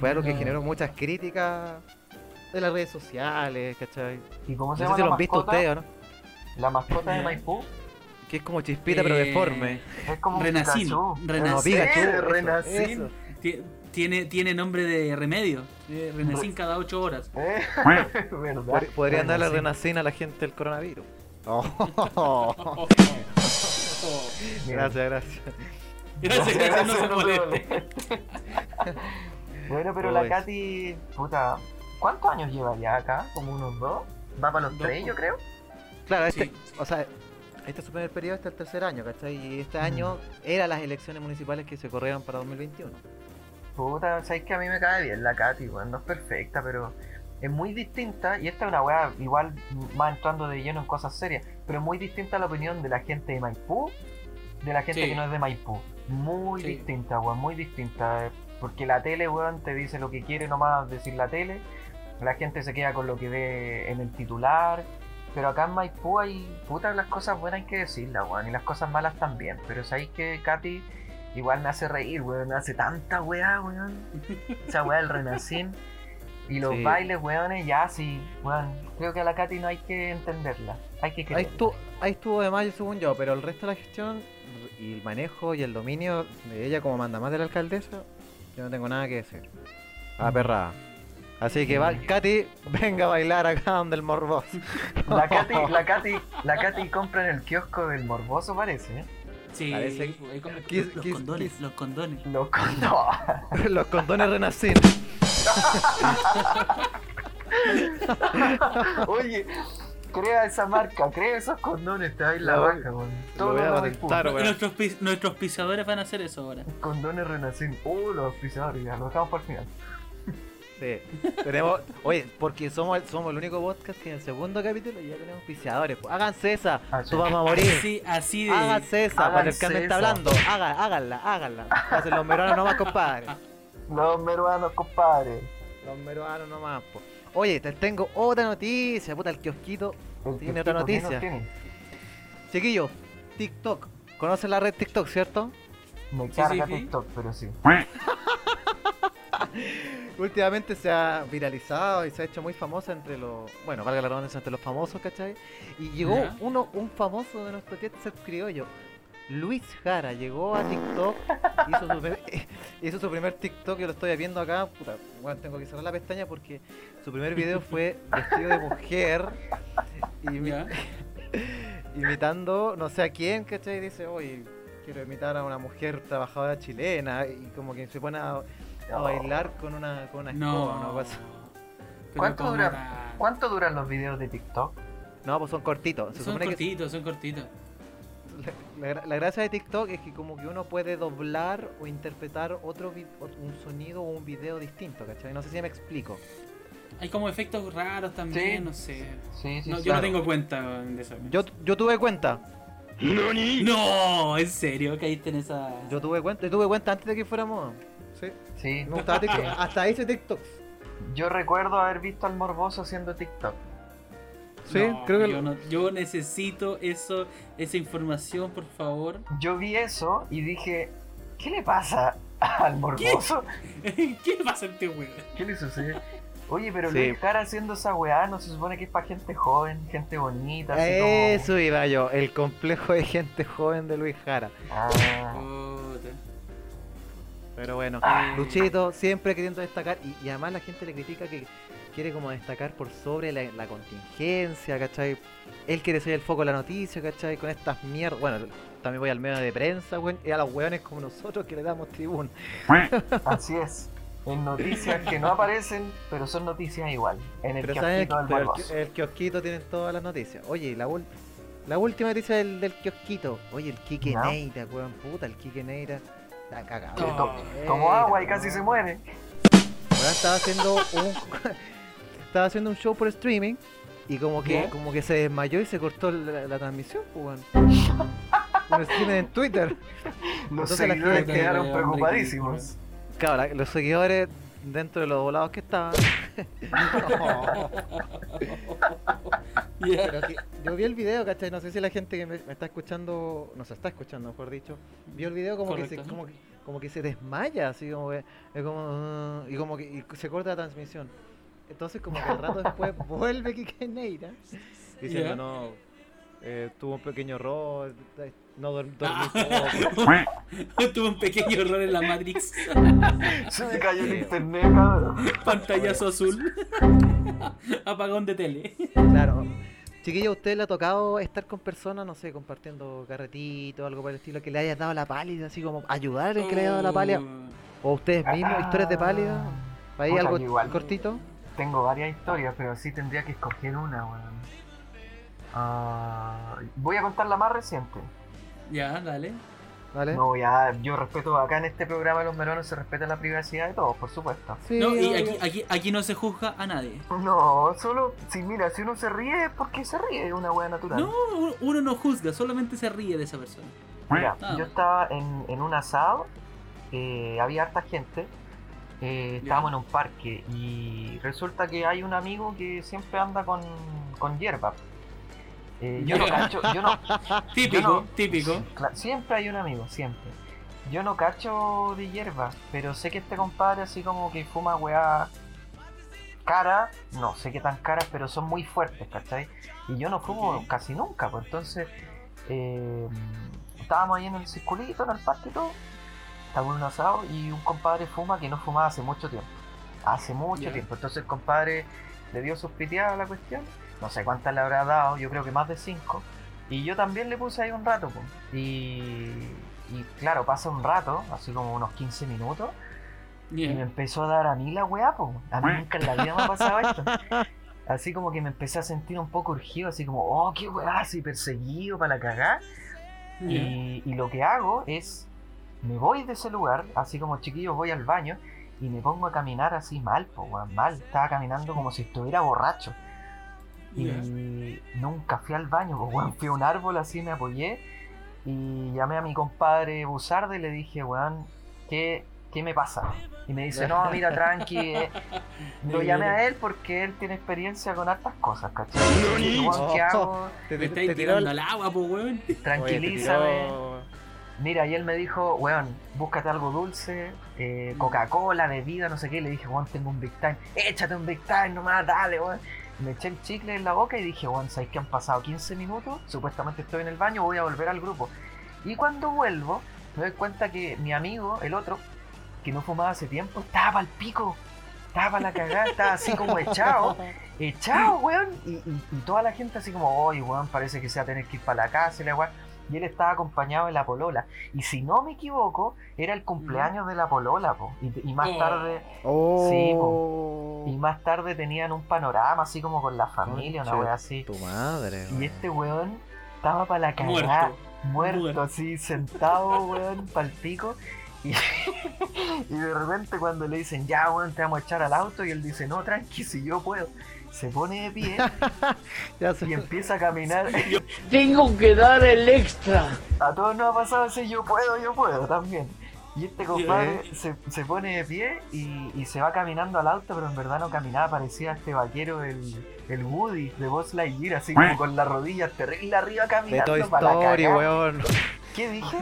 fue algo que No. generó muchas críticas de las redes sociales, ¿cachai? ¿Y cómo No se sé llama si la lo han visto mascota? ustedes o no. La mascota de Maipú Que es como chispita pero Eh, deforme. es como Renacín. Renacín. Renacín. Tiene, tiene nombre de remedio. eh, Renacín cada 8 horas. Eh, Podrían darle Renacín. a la gente del coronavirus. Oh. Gracias, gracias. Gracias, gracias, no se moleste. moleste. bueno, pero la. Katy, puta, ¿cuántos años lleva ya acá? ¿Como unos dos? Va para los Dos, tres, yo creo. Claro, este, Sí. o sea, este es su primer periodo, este es el tercer año, ¿cachai? Y este Mm. año eran las elecciones municipales que se corrieron para 2021. Puta, sabéis que a mí me cae bien la Katy, weón, no es perfecta, pero es muy distinta, y esta es una weá igual más entrando de lleno en cosas serias, pero es muy distinta la opinión de la gente de Maipú de la gente Sí. que no es de Maipú. Muy Sí. distinta, weón, muy distinta. Porque la tele, weón, te dice lo que quiere nomás decir la tele, la gente se queda con lo que ve en el titular, pero acá en Maipú hay, puta, las cosas buenas hay que decirlas, weón, y las cosas malas también, pero sabéis que Katy igual me hace reír, weón, me hace tanta weá, weón. Esa weá del Renacín. Y los Sí. bailes, weones, ya sí, weón. Creo que a la Katy no hay que entenderla. Hay que Ahí estuvo, ahí estuvo de mayo según yo, pero el resto de la gestión y el manejo y el dominio de ella como manda más de la alcaldesa, yo no tengo nada que decir. A perra. Así que va, Katy, venga a bailar acá donde el morboso. La Katy, la Katy, la Katy compra en el kiosco del morboso, parece, ¿eh? Sí, Parece- ahí compra- Kiss- los kiss- condones, kiss. los condones. Los condones. Los condones. Oye, Crea esa marca, crea esos condones, te vais la vaca, weón. lo Todo voy a lo weón. Nuestros, pis- nuestros pisadores van a hacer eso ahora. Condones renacen. Uh, los auspiciadores, ya lo dejamos para el final. Sí. Tenemos, oye, porque somos el, somos el único podcast que en el segundo capítulo ya tenemos auspiciadores. pues. Háganse esa, Ah, sí. tú vamos a morir. Así, así de. Háganse esa, para el Háganse que me está esa. hablando. Haga, háganla, háganla. Hacen los meruanos nomás, compadre. Los meruanos, compadre. Los meruanos nomás, po. Oye, te tengo otra noticia, puta, el kiosquito. El Tiene otra kiosquito, ¿qué noticia. tiene? Chiquillos, TikTok. ¿Conocen la red TikTok, cierto? Me Sí, carga sí, sí. TikTok, pero sí. Últimamente se ha viralizado y se ha hecho muy famosa entre los, bueno, valga la redundancia, entre los famosos, ¿cachai? Y llegó Ya. uno, un famoso de nuestro jet set criollo, Luis Jara, llegó a TikTok, hizo su, primer, hizo su primer TikTok, yo lo estoy viendo acá, puta, bueno, tengo que cerrar la pestaña porque su primer video fue vestido de mujer imitando no sé a quién, ¿cachai? Dice, oye, quiero imitar a una mujer trabajadora chilena y como que se pone a, a bailar con una, con una escoba, No. una cosa. ¿Cuánto ¿cómo dura? ¿Cuánto duran los videos de TikTok? No, pues son cortitos. Se Son que cortitos, son cortitos. la, la gra- la gracia de TikTok es que como que uno puede doblar o interpretar otro un sonido o un video distinto, ¿cachai? No sé si me explico. Hay como efectos raros también, Sí. no sé. Sí, sí, No, yo claro. no tengo cuenta de eso. Yo, yo tuve cuenta, No, en serio, caíste en esa. yo tuve cuenta, yo tuve cuenta antes de que fuéramos. Sí. Sí. Me gustaba TikTok. Hasta hice TikToks. Yo recuerdo haber visto al morboso haciendo TikTok. Sí, No, creo que yo, no- yo necesito eso, esa información, por favor. Yo vi eso y dije, ¿qué le pasa al morboso? ¿Qué le pasa a este weón? ¿Qué le sucede? Oye, pero Sí. Luis Jara haciendo esa weá no se supone que es para gente joven, gente bonita, así Eso iba yo, el complejo de gente joven de Luis Jara. como. Ah, Puta. Pero bueno. Luchito siempre queriendo destacar y, y además la gente le critica que quiere como destacar por sobre la, la contingencia, ¿cachai? Él quiere ser el foco de la noticia, ¿cachai? Con estas mierdas. Bueno, también voy al medio de prensa, weón, y a los weones como nosotros que le damos tribuna. así es. En noticias que no aparecen, pero son noticias igual. En el Pero kiosquito del pero el, el kiosquito tienen todas las noticias. Oye, la, la última noticia del, del kiosquito. Oye, el Kike ¿Ya? Neira, weón, puta, el Kike Neira. Está cagado. Que No. to- Neira, tomó agua y casi se muere. Ahora estaba haciendo un estaba haciendo un show por streaming y como que como que se desmayó y se cortó la, la transmisión, pues. Un streaming en Twitter. Los Entonces seguidores quedaron preocupadísimos. Claro, la- los seguidores dentro de los volados que estaban. Ya. Pero que yo vi el video, ¿cachai? No sé si la gente que me, me está escuchando, nos está escuchando, mejor dicho, vio el video como que se, como que, como que se desmaya, así como que, es como, "Ah", y como que y se corta la transmisión. Entonces como que al rato después vuelve Kike Neira diciendo no, eh, tuvo un pequeño error, eh, no dor- dormí Ah. Tuve un pequeño error en la Matrix. Se me cayó el internet, cabrón. Pantallazo azul. Apagón de tele. Claro. Chiquillo, ¿a usted le ha tocado estar con personas, no sé, compartiendo carretitos, algo por el estilo, que le haya dado la pálida, así como ayudar en que le haya dado la pálida? O ustedes mismos, historias de pálida. ¿Ahí Puta, algo igual. cortito? Tengo varias historias, pero sí tendría que escoger una, weón. Ah, voy a contar la más reciente. Ya, dale. ¿Vale? No, ya, yo respeto acá en este programa los merones se respeta la privacidad de todos, por supuesto. Sí, No, y aquí, aquí, aquí no se juzga a nadie. No, solo, si mira, si uno se ríe es porque se ríe, es una wea natural. No, uno- uno no juzga, solamente se ríe de esa persona. Mira, Ah. yo estaba en, en un asado, eh, había harta gente, eh, estábamos en un parque y resulta que hay un amigo que siempre anda con, con hierba. Eh, yo no Ya. cacho, yo no, Típico, no- típico. Siempre hay un amigo, siempre. Yo no cacho de hierba, pero sé que este compadre así como que fuma weá cara, no sé qué tan caras, pero son muy fuertes, ¿cachai? Y yo no fumo casi nunca, pues entonces eh, estábamos ahí en el circulito, en el parque y todo, estábamos en un asado y un compadre fuma que no fumaba hace mucho tiempo. Hace mucho tiempo. Entonces el compadre le dio sus piteadas a la cuestión. No sé cuántas le habrá dado, yo creo que más de cinco. Y yo también le puse ahí un rato, po. Y, y claro, pasa un rato, así como unos 15 minutos, y me empezó a dar a mí la weá, po. A mí nunca en la vida me ha pasado esto. así como que me empecé a sentir un poco urgido, así como, oh, qué weá, así perseguido para la cagá. Y, y lo que hago es, me voy de ese lugar, así como chiquillos voy al baño y me pongo a caminar así mal, po, weón, mal. Estaba caminando como si estuviera borracho. Y nunca fui al baño, pues, weón, fui a un árbol así, me apoyé y llamé a mi compadre Buzarde y le dije, weón, ¿qué, qué me pasa? Y me dice, no, mira, tranqui. eh". Lo llamé a él porque él tiene experiencia con hartas cosas, ¿cachai? Y weón, ¿qué hago? Te, Me te- estáis te tiró tirando el- al agua, pues, weón. Te Tranquilízame. Mira, y él me dijo, weón, búscate algo dulce, eh, Coca-Cola, bebida, no sé qué. Le dije, weón, tengo un Big Time. Échate un Big Time nomás, dale, weón. Me eché el chicle en la boca y dije, weón, ¿sabes que han pasado 15 minutos? Supuestamente estoy en el baño, voy a volver al grupo. Y cuando vuelvo, me doy cuenta que mi amigo, el otro, que no fumaba hace tiempo, estaba al pico. Estaba la cagada, estaba así como echado. Echado, weón. Y toda la gente así como, oye, weón, parece que se va a tener que ir para la casa y la weón. Y él estaba acompañado de la polola. Y si no me equivoco, era el cumpleaños de la polola, po. Y, y más Oh. tarde, Oh. y más tarde tenían un panorama así como con la familia, una weá así. Tu madre, Y este weón estaba para la cagada, Muerto. muerto, Muerto. así, sentado, weón, pa'l pico. Y, y de repente cuando le dicen, ya, weón, te vamos a echar al auto, y él dice, no, tranqui, si yo puedo. Se pone de pie Ya se- y empieza a caminar. Tengo que dar el extra. A todos nos ha pasado ese yo puedo, yo puedo también. Y este compadre se, se pone de pie y, y se va caminando al auto, pero en verdad no caminaba, parecía este vaquero, el, el Woody de Buzz Lightyear, así como con las rodillas terrible arriba De caminando. Toy pa' la Story, cagá. weón. ¿Qué dije?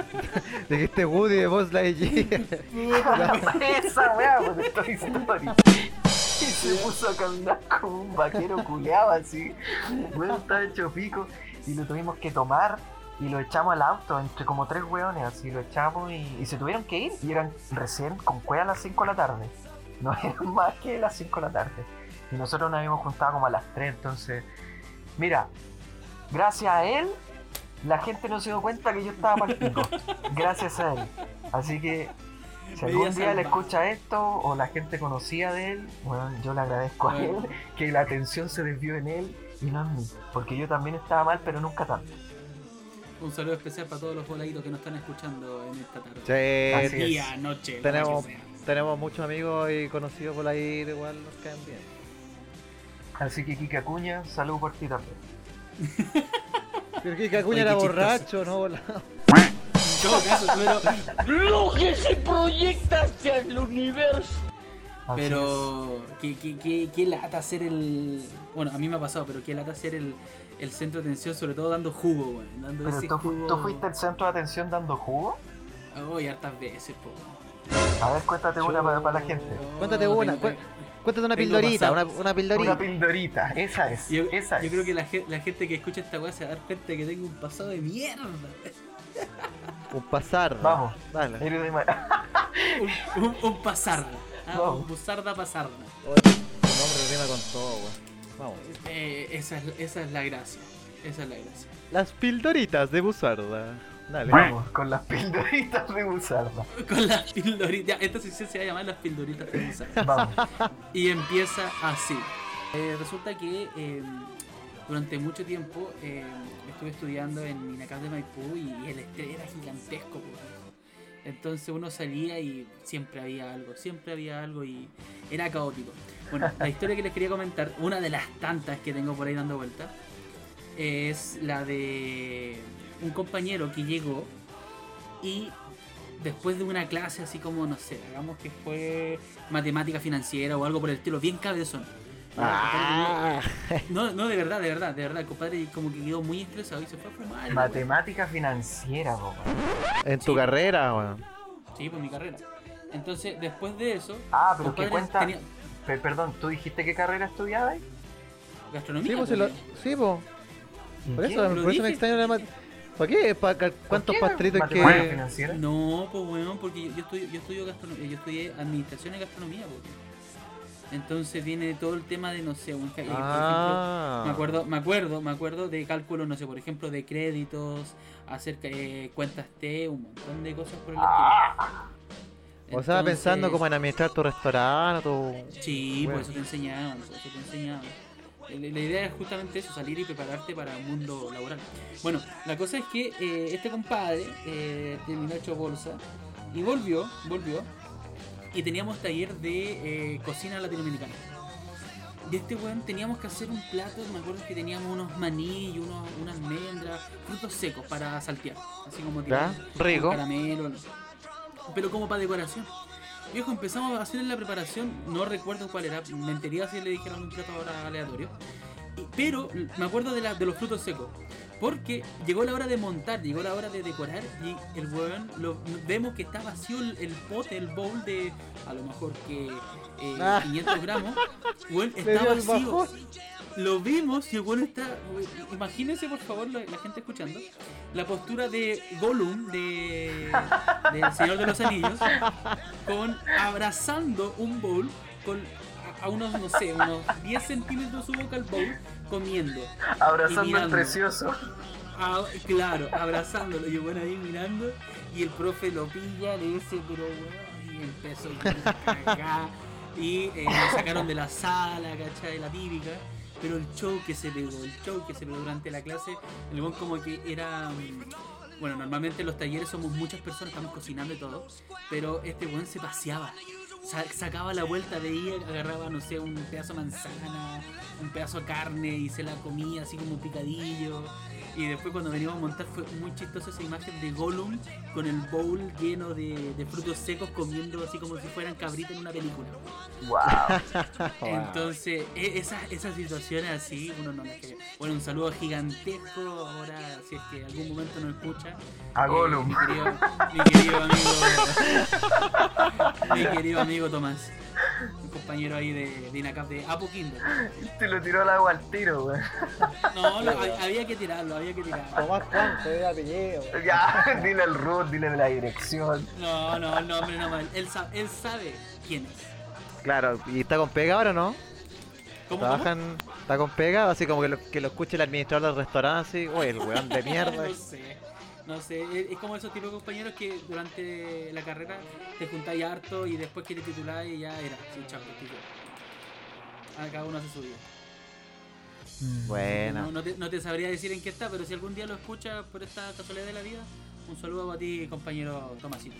Dijiste Woody de Buzz Lightyear. Esa weá, pues de Toy Story. Y se puso a caminar como un vaquero culeado así. Weón, estaba hecho pico. Y lo tuvimos que tomar y lo echamos al auto entre como tres weones. Así lo echamos y, y se tuvieron que ir. Y eran recién con cueva a las 5 de la tarde. No eran más que las 5 de la tarde. Y nosotros nos habíamos juntado como a las 3. Entonces, mira, gracias a él, la gente no se dio cuenta que yo estaba pico. Gracias a él. Así que si algún día le salva. escucha esto o la gente conocía de él, bueno, yo le agradezco a él que la atención se desvió en él y no en mí. Porque yo también estaba mal, pero nunca tanto. Un saludo especial para todos los voladitos que nos están escuchando en esta tarde. Sí, es. Día, noche, Tenemos- muchos amigos y conocidos por ahí, igual nos caen bien. Así que Kika Acuña, salud por ti también. Pero Cacuña Oye, era borracho, ¿no? volado. Todo caso, pero, Lo que se proyecta hacia el universo. Así pero qué, qué, qué, qué lata hacer el. Bueno, a mí me ha pasado, pero qué lata hacer el, el centro de atención, sobre todo dando jugo, weón. Dando ese tú, jugo. tú fuiste al centro de atención dando jugo. Uy, hartas veces, po. A ver, cuéntate una para, para la gente. Cuéntate una, Cuéntate una pildorita, una, una pildorita. Una pildorita, esa es. Yo, esa yo es. creo que la, la gente que escucha esta weá se va a dar cuenta que tengo un pasado de mierda. Un pasar. Vamos. Dale. Un, un, un pasarda. Ah, Vamos. un busarda pasarda. Oye, nombre rima con todo, weón. Vamos. Eh, esa, es, esa es la gracia. Esa es la gracia. Las pildoritas de Buzarda. Dale. Vamos, con las pildoritas de Buzarda. Con las pildoritas. Esta sección se va a llamar las pildoritas de busarda. Vamos. Y empieza así. Eh, resulta que eh, durante mucho tiempo eh, estuve estudiando en Minacas de Maipú y el estrés era gigantesco. po. Entonces uno salía y siempre había algo, siempre había algo y era caótico. Bueno, la historia que les quería comentar, una de las tantas que tengo por ahí dando vueltas, es la de un compañero que llegó y después de una clase así como, no sé, hagamos que fue matemática financiera o algo por el estilo, bien cabezón. Ah, No, no, de verdad, de verdad, de verdad, el compadre como que quedó muy estresado y se fue a fumar. Matemática financiera, po. en tu Sí. carrera, weón. Sí, por mi carrera. Entonces, después de eso, Ah, pero que cuenta. tenía Pe- perdón, ¿tú dijiste qué carrera estudiabas? gastronomía. Sí, pues, pues, lo- sí, po. ¿En Por eso, Lo por eso me extraña la mat- ¿Para qué? ¿Para cal- ¿Por ¿Cuántos qué pastritos matemática que.? financiera? No, pues weón, porque yo, yo estudio, yo estudio gastronomía, yo estudié administración y gastronomía, pues. Entonces viene todo el tema de, no sé, un, eh, por Ah. ejemplo, me acuerdo, me acuerdo, me acuerdo de cálculos, no sé, por ejemplo, de créditos, hacer eh, cuentas T, un montón de cosas por el estilo. O estaba pensando como en administrar tu restaurante, tu... Sí, por Bueno. eso te enseñaban, por eso te enseñaban. La la idea es justamente eso, salir y prepararte para el mundo laboral. Bueno, la cosa es que eh, este compadre eh, terminó hecho bolsa y volvió, volvió, y teníamos taller de eh, cocina latinoamericana. Y este weón teníamos que hacer un plato, me acuerdo que teníamos unos maní y unos, unas almendras, frutos secos para saltear, así como Ya, rico. caramelo, pero como para decoración. Viejo, empezamos a hacer la preparación, no recuerdo cuál era, mentiría si le dijeron un plato ahora aleatorio. Pero me acuerdo de, la- de los frutos secos. Porque llegó la hora de montar, llegó la hora de decorar y el weón, lo, vemos que está vacío el, el pote, el bowl de a lo mejor que eh, Ah. 500 gramos. Weón, está el vacío. Lo vimos y el weón está. Imagínense por favor la, la gente escuchando. La postura de Gollum de del Señor de los Anillos con abrazando un bowl con a, a unos, no sé, unos 10 centímetros su boca al bowl comiendo. Abrazando al precioso. Ah, claro, abrazándolo. Y el weón ahí mirando. Y el profe lo pilla, le dice, pero weón. Y empezó a. Y eh, lo sacaron de la sala, ¿cachai? La típica. Pero el show que se pegó, el show que se pegó durante la clase, el weón como que era. mm, Bueno, normalmente en los talleres somos muchas personas, estamos cocinando y todo. Pero este weón se paseaba. Sa- sacaba la vuelta, veía, agarraba, no sé, un pedazo de manzana, un pedazo de carne y se la comía así como picadillo. Y después cuando veníamos a montar fue muy chistosa esa imagen de Gollum con el bowl lleno de, de frutos secos comiendo así como si fueran cabritos en una película. Wow. Entonces, e- esas, esas situaciones así, uno no las. Bueno, un saludo gigantesco ahora, si es que algún momento nos escucha. A Eh, Gollum. mi, querido, mi querido amigo. mi querido amigo Tomás. Un compañero ahí de, de INACAP de Apo Kinder. Te lo tiró al agua al tiro, weón. No, lo- había que tirarlo, había que tirarlo. Tomás Juan, te apellido. Ya, dile el root, dile la dirección. No, no, el nombre no mal. Él, sa- él sabe quién es. Claro, ¿y está con pega ahora no? ¿Cómo, cómo? ¿Trabajan, está con pega? Así como que lo, que lo escuche el administrador del restaurante, así, uy, el weón de mierda. no sé. No sé, es, es como esos tipos de compañeros que durante la carrera te juntáis harto y después que te tituláis y ya era. Sí, chao, yo. Ah, cada uno hace su vida. Buena. No, no te, no te sabría decir en qué está, pero si algún día lo escuchas por esta casualidad de la vida, un saludo a ti, compañero Tomasito.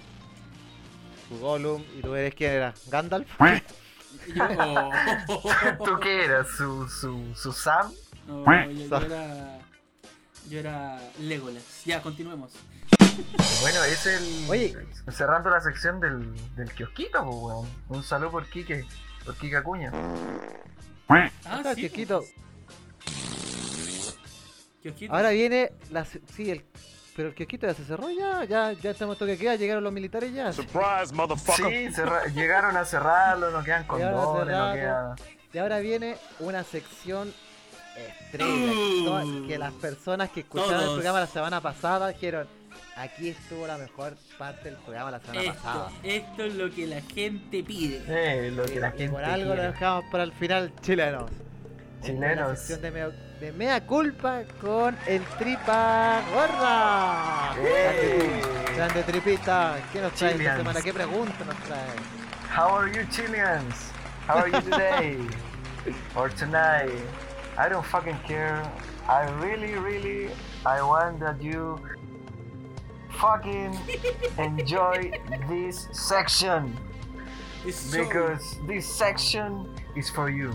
Tu Gollum, ¿y tú eres quién era? ¿Gandalf? Oh, ¿Tú qué eras? ¿Su, su, su Sam? no, yo, yo era. Yo era Legolas. Ya, continuemos. Bueno, es el. Oye. Cerrando la sección del, del kiosquito, pues, weón. Un saludo por Quique, por Quique Acuña. Ah, Está sí, chiquito. kiosquito. Ahora viene la... se- Sí, el... Pero el kiosquito ya se cerró ya, ya, ya estamos toque queda, llegaron los militares ya. Surprise, motherfucker. Sí, cerra- llegaron a cerrarlo, no quedan condones, no cerrarlo. queda. Y ahora viene una sección estrella. Uh. que las personas que escucharon el programa la semana pasada dijeron, aquí estuvo la mejor parte del programa la semana Esto, pasada. esto es lo que la gente pide. Eh, lo que la Y gente por algo lo dejamos para el final, chilenos. Chilenos. sección de mea, de mea culpa con el tripa gorda. Grande, grande tripita. ¿Qué nos trae esta semana? ¿Qué pregunta nos trae? How are you Chileans? How are you today? or tonight? I don't fucking care. I really, really, I want that you fucking enjoy this section so- because this section is for you.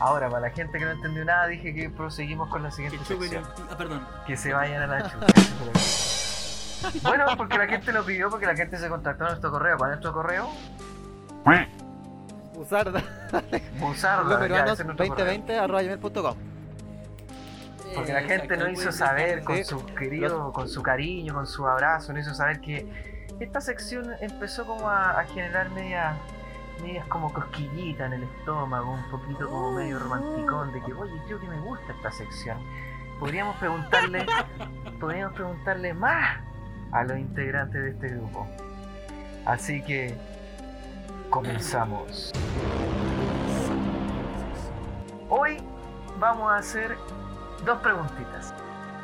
Ahora, para la gente que no entendió nada, dije que proseguimos con la siguiente sección. Ah, perdón. Que se vayan a la chucha. bueno, porque la gente lo pidió, porque la gente se contactó a nuestro correo. ¿Cuál es nuestro correo? Usarda. Buzarda, ya, peruanos ese es nuestro correo. 2020 arroba gmail.com. Porque la gente no hizo saber con su querido, con su cariño, con su abrazo, no hizo saber que esta sección empezó como a, a generar medias, medias como cosquillitas en el estómago, un poquito como medio romanticón, de que oye creo que me gusta esta sección. Podríamos preguntarle, podríamos preguntarle más a los integrantes de este grupo. Así que comenzamos. Hoy vamos a hacer dos preguntitas.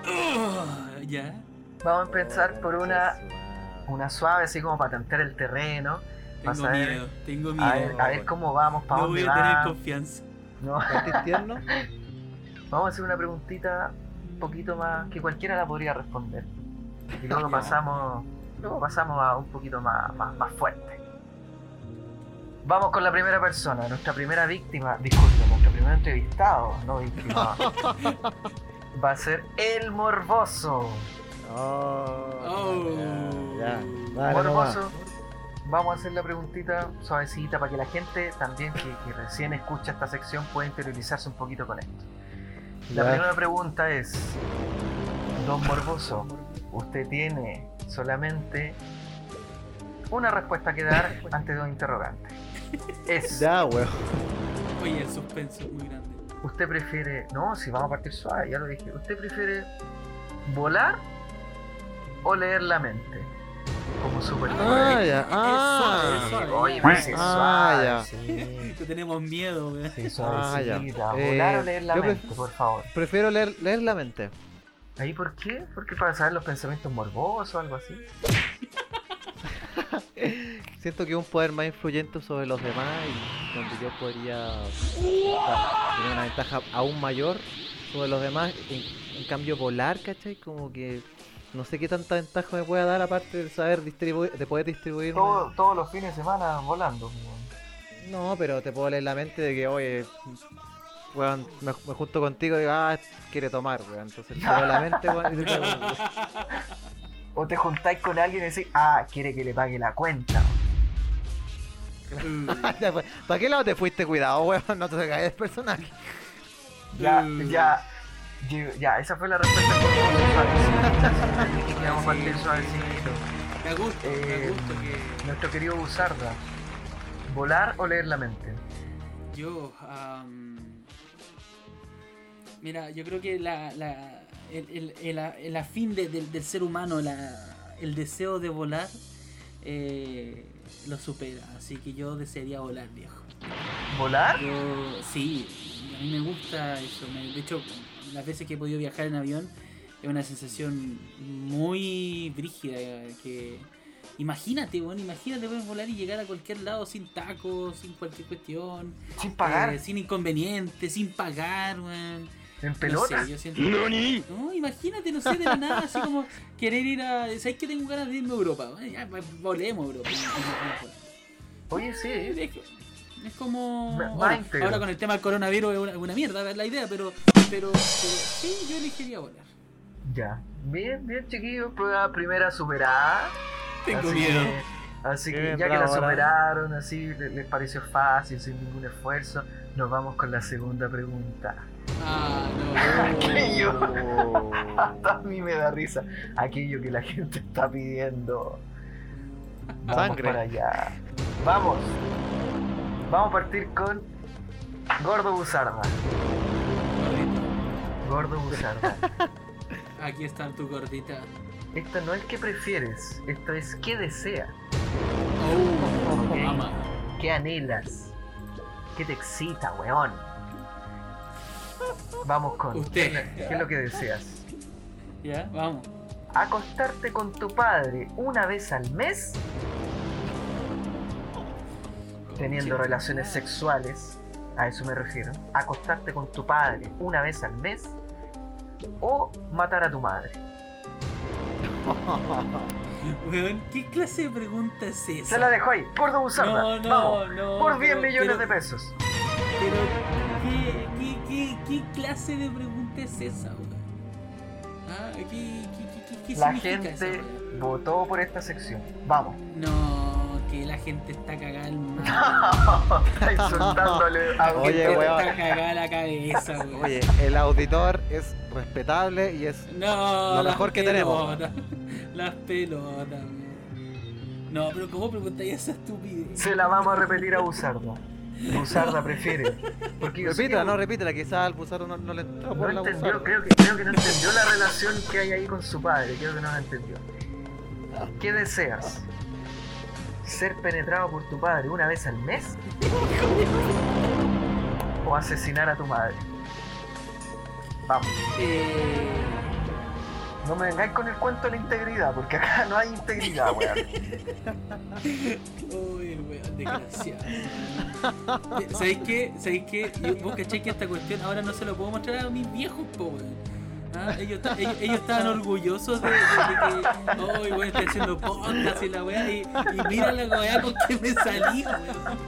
Ah, ya. Vamos a empezar por una una suave así como para tantear el terreno. Tengo a ver- miedo, tengo A miedo. ver, a ver cómo vamos, para no dónde voy a tener confianza. No. ¿Sentís tierno? Vamos a hacer una preguntita un poquito más que cualquiera la podría responder. Y luego pasamos, luego pasamos a un poquito más, más, más fuerte. Vamos con la primera persona, nuestra primera víctima, disculpe, nuestro primer entrevistado, no víctima. Va a ser el morboso. Oh, Oh. ya, ya. Dale, nomás. morboso. Vamos a hacer la preguntita suavecita para que la gente también que, que recién escucha esta sección pueda interiorizarse un poquito con esto. La Ya. primera pregunta es, Don Morboso, usted tiene solamente una respuesta que dar ante dos interrogantes. Es, Ya, weón. Oye, el suspenso es muy grande. ¿usted prefiere, no, si vamos a partir suave, ya lo dije, ¿usted prefiere volar o leer la mente? Como super Ah, ya. suave, Ah, es suave. Oye, pues sí, Ah, suave, ya. sí. Que tenemos miedo, weón. Sí, Ah, suavecita. ya. Volar Eh, o leer la mente, por favor. prefiero leer, leer la mente. ¿Ahí por qué? Porque para saber los pensamientos morbosos o algo así. Siento que un poder más influyente sobre los demás y donde yo podría tener una ventaja aún mayor sobre los demás. En, en cambio, volar, ¿cachai? Como que no sé qué tanta ventaja me pueda dar aparte de saber distribuir, de poder distribuirme. Todo- todos los fines de semana volando. No, pero te puedo leer la mente de que, oye, weón, me, me junto contigo y digo, ah, quiere tomar, weón. Entonces te leo la mente, weón, y te digo, O te juntáis con alguien y decís, ah, quiere que le pague la cuenta. Ya, pues, ¿Para qué lado te fuiste? Cuidado, weón, no te caigas el personaje. Ya, Mm. ya. yo- Ya, esa fue la respuesta que vamos a partir suavecito. Me gusta, me Eh, gusta que Nuestro querido Busarda. ¿Volar o leer la mente? yo. am, mira, yo creo que la, la, el, el, el, afín de- del- del ser humano, la, el deseo de volar, eh, lo supera. Así que yo desearía volar, viejo. ¿Volar? Yo, sí, a mí me gusta eso. me- de hecho, las veces que he podido viajar en avión es una sensación muy brígida. Que imagínate, bueno, imagínate poder volar y llegar a cualquier lado sin tacos, sin cualquier cuestión, Sin pagar. eh, sin inconvenientes, sin pagar, weón. En No pelota. sé, yo siento. No, imagínate, no sé, de la nada, así como querer ir a. ¿Sabes que tengo ganas de irme a Europa? Ya, pues, volemos a Europa. Oye, sí. Es, es como. Ahora con el tema del coronavirus es una, una mierda la idea, pero, pero, pero sí, yo elegiría volar. Ya. Bien, bien, chiquillos. Prueba primera superada. Tengo Así miedo. que- así que Bien, ya que la superaron, así le- les pareció fácil, sin ningún esfuerzo, nos vamos con la segunda pregunta. Ah, Aquello. Hasta a mí me da risa. Aquello que la gente está pidiendo. Vamos Sangre. para allá. Vamos. Vamos a partir con Gordo Buzarda. Gordo Buzarda. Aquí está tu gordita. Esto no es que prefieres, esto es que desea, Oh, Ok. mamá. qué anhelas, qué te excita, weón. Vamos con Usted. ¿qué es lo- que deseas? Ya, vamos. acostarte con tu padre una vez al mes, teniendo relaciones sexuales, a eso me refiero, acostarte con tu padre una vez al mes, o matar a tu madre. Weón, ¿qué clase de pregunta es esa? Se la dejo ahí, Buzarda, No, no, vamos, no. por 10 pero- millones pero- de pesos. Pero, ¿qué, qué, qué, clase de pregunta es esa, weón? Ah, ¿qué, qué, qué, qué La eso, gente votó por esta sección. Vamos. No, que la gente está cagada al mar. Está insultándole a Oye, Gente weón. Está cagada la cabeza, weón. Oye, el auditor es respetable y es. No, Lo mejor que tenemos. Las pelotas, weón. No, pero ¿cómo preguntáis esa estupidez? Se la vamos a repetir a Buzarda. Buzarda prefiere. Porque Repítela, no, repítela, quizás al buzaro no, no le entró no por la entendió, creo que, creo que no entendió la relación que hay ahí con su padre. Creo que no la entendió. ¿Qué deseas? ¿Ser penetrado por tu padre una vez al mes? ¿O asesinar a tu madre? Vamos. Eh, No me vengáis con el cuento de la integridad, porque acá no hay integridad, weón. Uy, weón, desgraciado. ¿Sabéis qué? ¿Sabéis qué? Vos cachai que esta cuestión ahora no se lo puedo mostrar a mis viejos, po, weón. Ah, ellos, ta- ellos, ellos estaban orgullosos de, de- de que, oh, weón, estoy haciendo podcast y la weá, y, y mira la weá con que me salí, weón.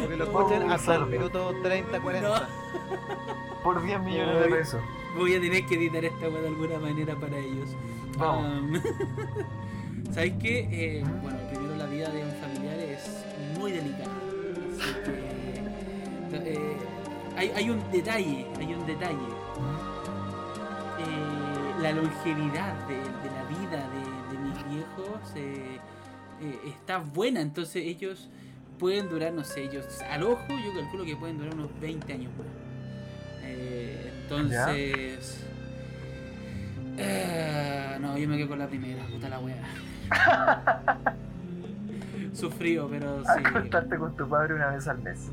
Porque lo Oh, escuchen hasta el minuto 30, 40. Por 10 millones de pesos. Voy a tener que editar esta weá de alguna manera para ellos. Vamos. Am, ¿Sabéis qué? Eh, bueno, primero la vida de un familiar es muy delicada. Así que. eh, hay, hay un detalle, hay un detalle. Eh, la longevidad de, de la vida de, de mis viejos eh, está buena, entonces ellos pueden durar, no sé, ellos al ojo yo calculo que pueden durar unos 20 años más. Eh, entonces... eh, no, yo me quedo con la primera, puta la wea. Sufrido, pero sí. Acostarte con tu padre una vez al mes.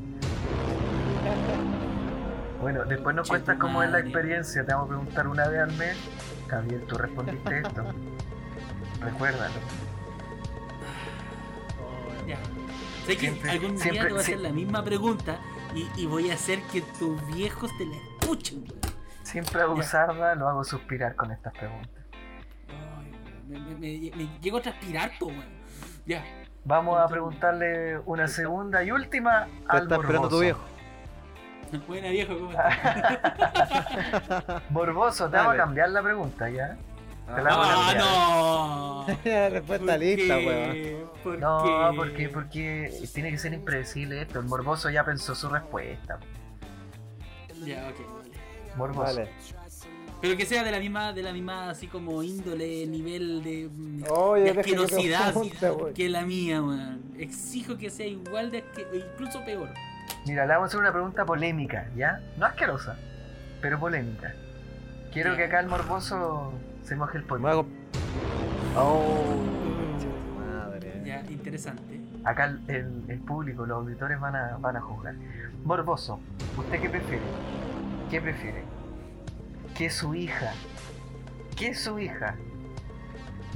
Bueno, después nos cuentas cómo es la experiencia. Te vamos a preguntar una vez al mes. Gabriel, tú respondiste esto. Recuérdalo. Ya. Sé que Siempre- algún día siempre- te voy a hacer la misma pregunta y, y voy a hacer que tus viejos te la weón. Siempre a Busarda lo hago suspirar con estas preguntas. Ay, me, me- me- me llego a transpirar, po, weón. Ya. Vamos a preguntarle una segunda y última al está esperando tu viejo. Buena viejo, ¿cómo estás? Morboso, te vamos a cambiar la pregunta ya. Te la ¡Ah, no! La respuesta ¿Por lista, weón. ¿Por No, qué? porque, porque tiene que ser impredecible esto. El morboso ya pensó su respuesta. Ya, ok. Morboso. Vale. Pero que sea de la misma, de la misma así como índole, nivel de, mm, Oye, de deja que asquerosidad que la mía, weón. Exijo que sea igual de asque- o incluso peor. Mira, le vamos a hacer una pregunta polémica, ¿ya? No asquerosa, pero polémica. Quiero que acá el morboso se moje el Me pollo. hago. Oh, madre. Ya, interesante. Acá el, el- el público, los auditores van a, van a juzgar. Morboso, ¿usted qué prefiere? ¿Qué prefiere? ¿Que su hija, que su hija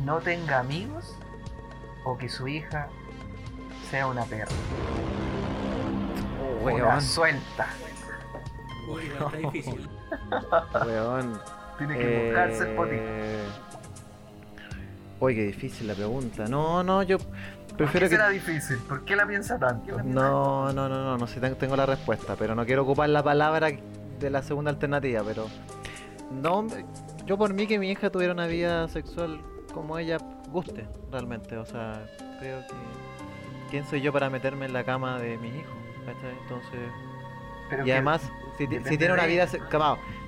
no tenga amigos o que su hija sea una perra? Una Weón, suelta. Uy, está difícil. weón. Tiene que mojarse el potito. Eh... Uy, qué difícil la pregunta. No, no, yo ¿Por prefiero qué que. será difícil? ¿Por qué la piensa tanto? No, no, no, no, no sé, ten- tengo la respuesta, pero no quiero ocupar la palabra de la segunda alternativa, pero no, yo por mí que mi hija tuviera una vida sexual como ella guste, realmente, o sea, creo que quién soy yo para meterme en la cama de mis hijos, ¿cachai? Entonces, Pero y además, si, tiene una vida, se-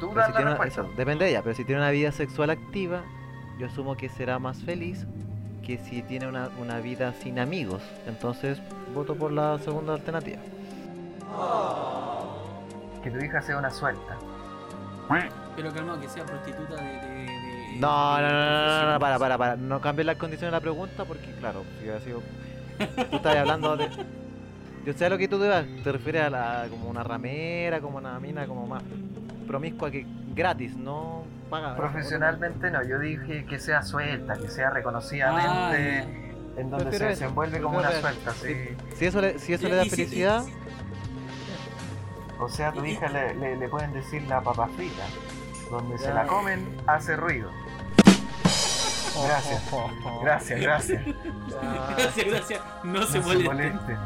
tú si tiene una- eso, depende de ella, pero si tiene una vida sexual activa, yo asumo que será más feliz que si tiene una, una vida sin amigos, entonces voto por la segunda alternativa. Que tu hija sea una suelta. Pero calmado, que sea prostituta de. de, de- No, de no, no, no, no, para, para, para. No cambies las condiciones de la pregunta porque, claro, si hubiera sido. Tú estás hablando de. Yo sé a lo que tú te vas. Te refieres a la, como una ramera, como una mina, como más promiscua que gratis, no pagada. Profesionalmente no, yo dije que sea suelta, que sea Ah, reconocidamente ya. en donde se desenvuelve como una suelta, sí. Si eso le, si eso le da si- felicidad, O sea, a tu hija le, le- le pueden decir la papa frita. Donde se la comen, hace ruido. Gracias. Gracias, gracias. Gracias, gracias. No, se molesten.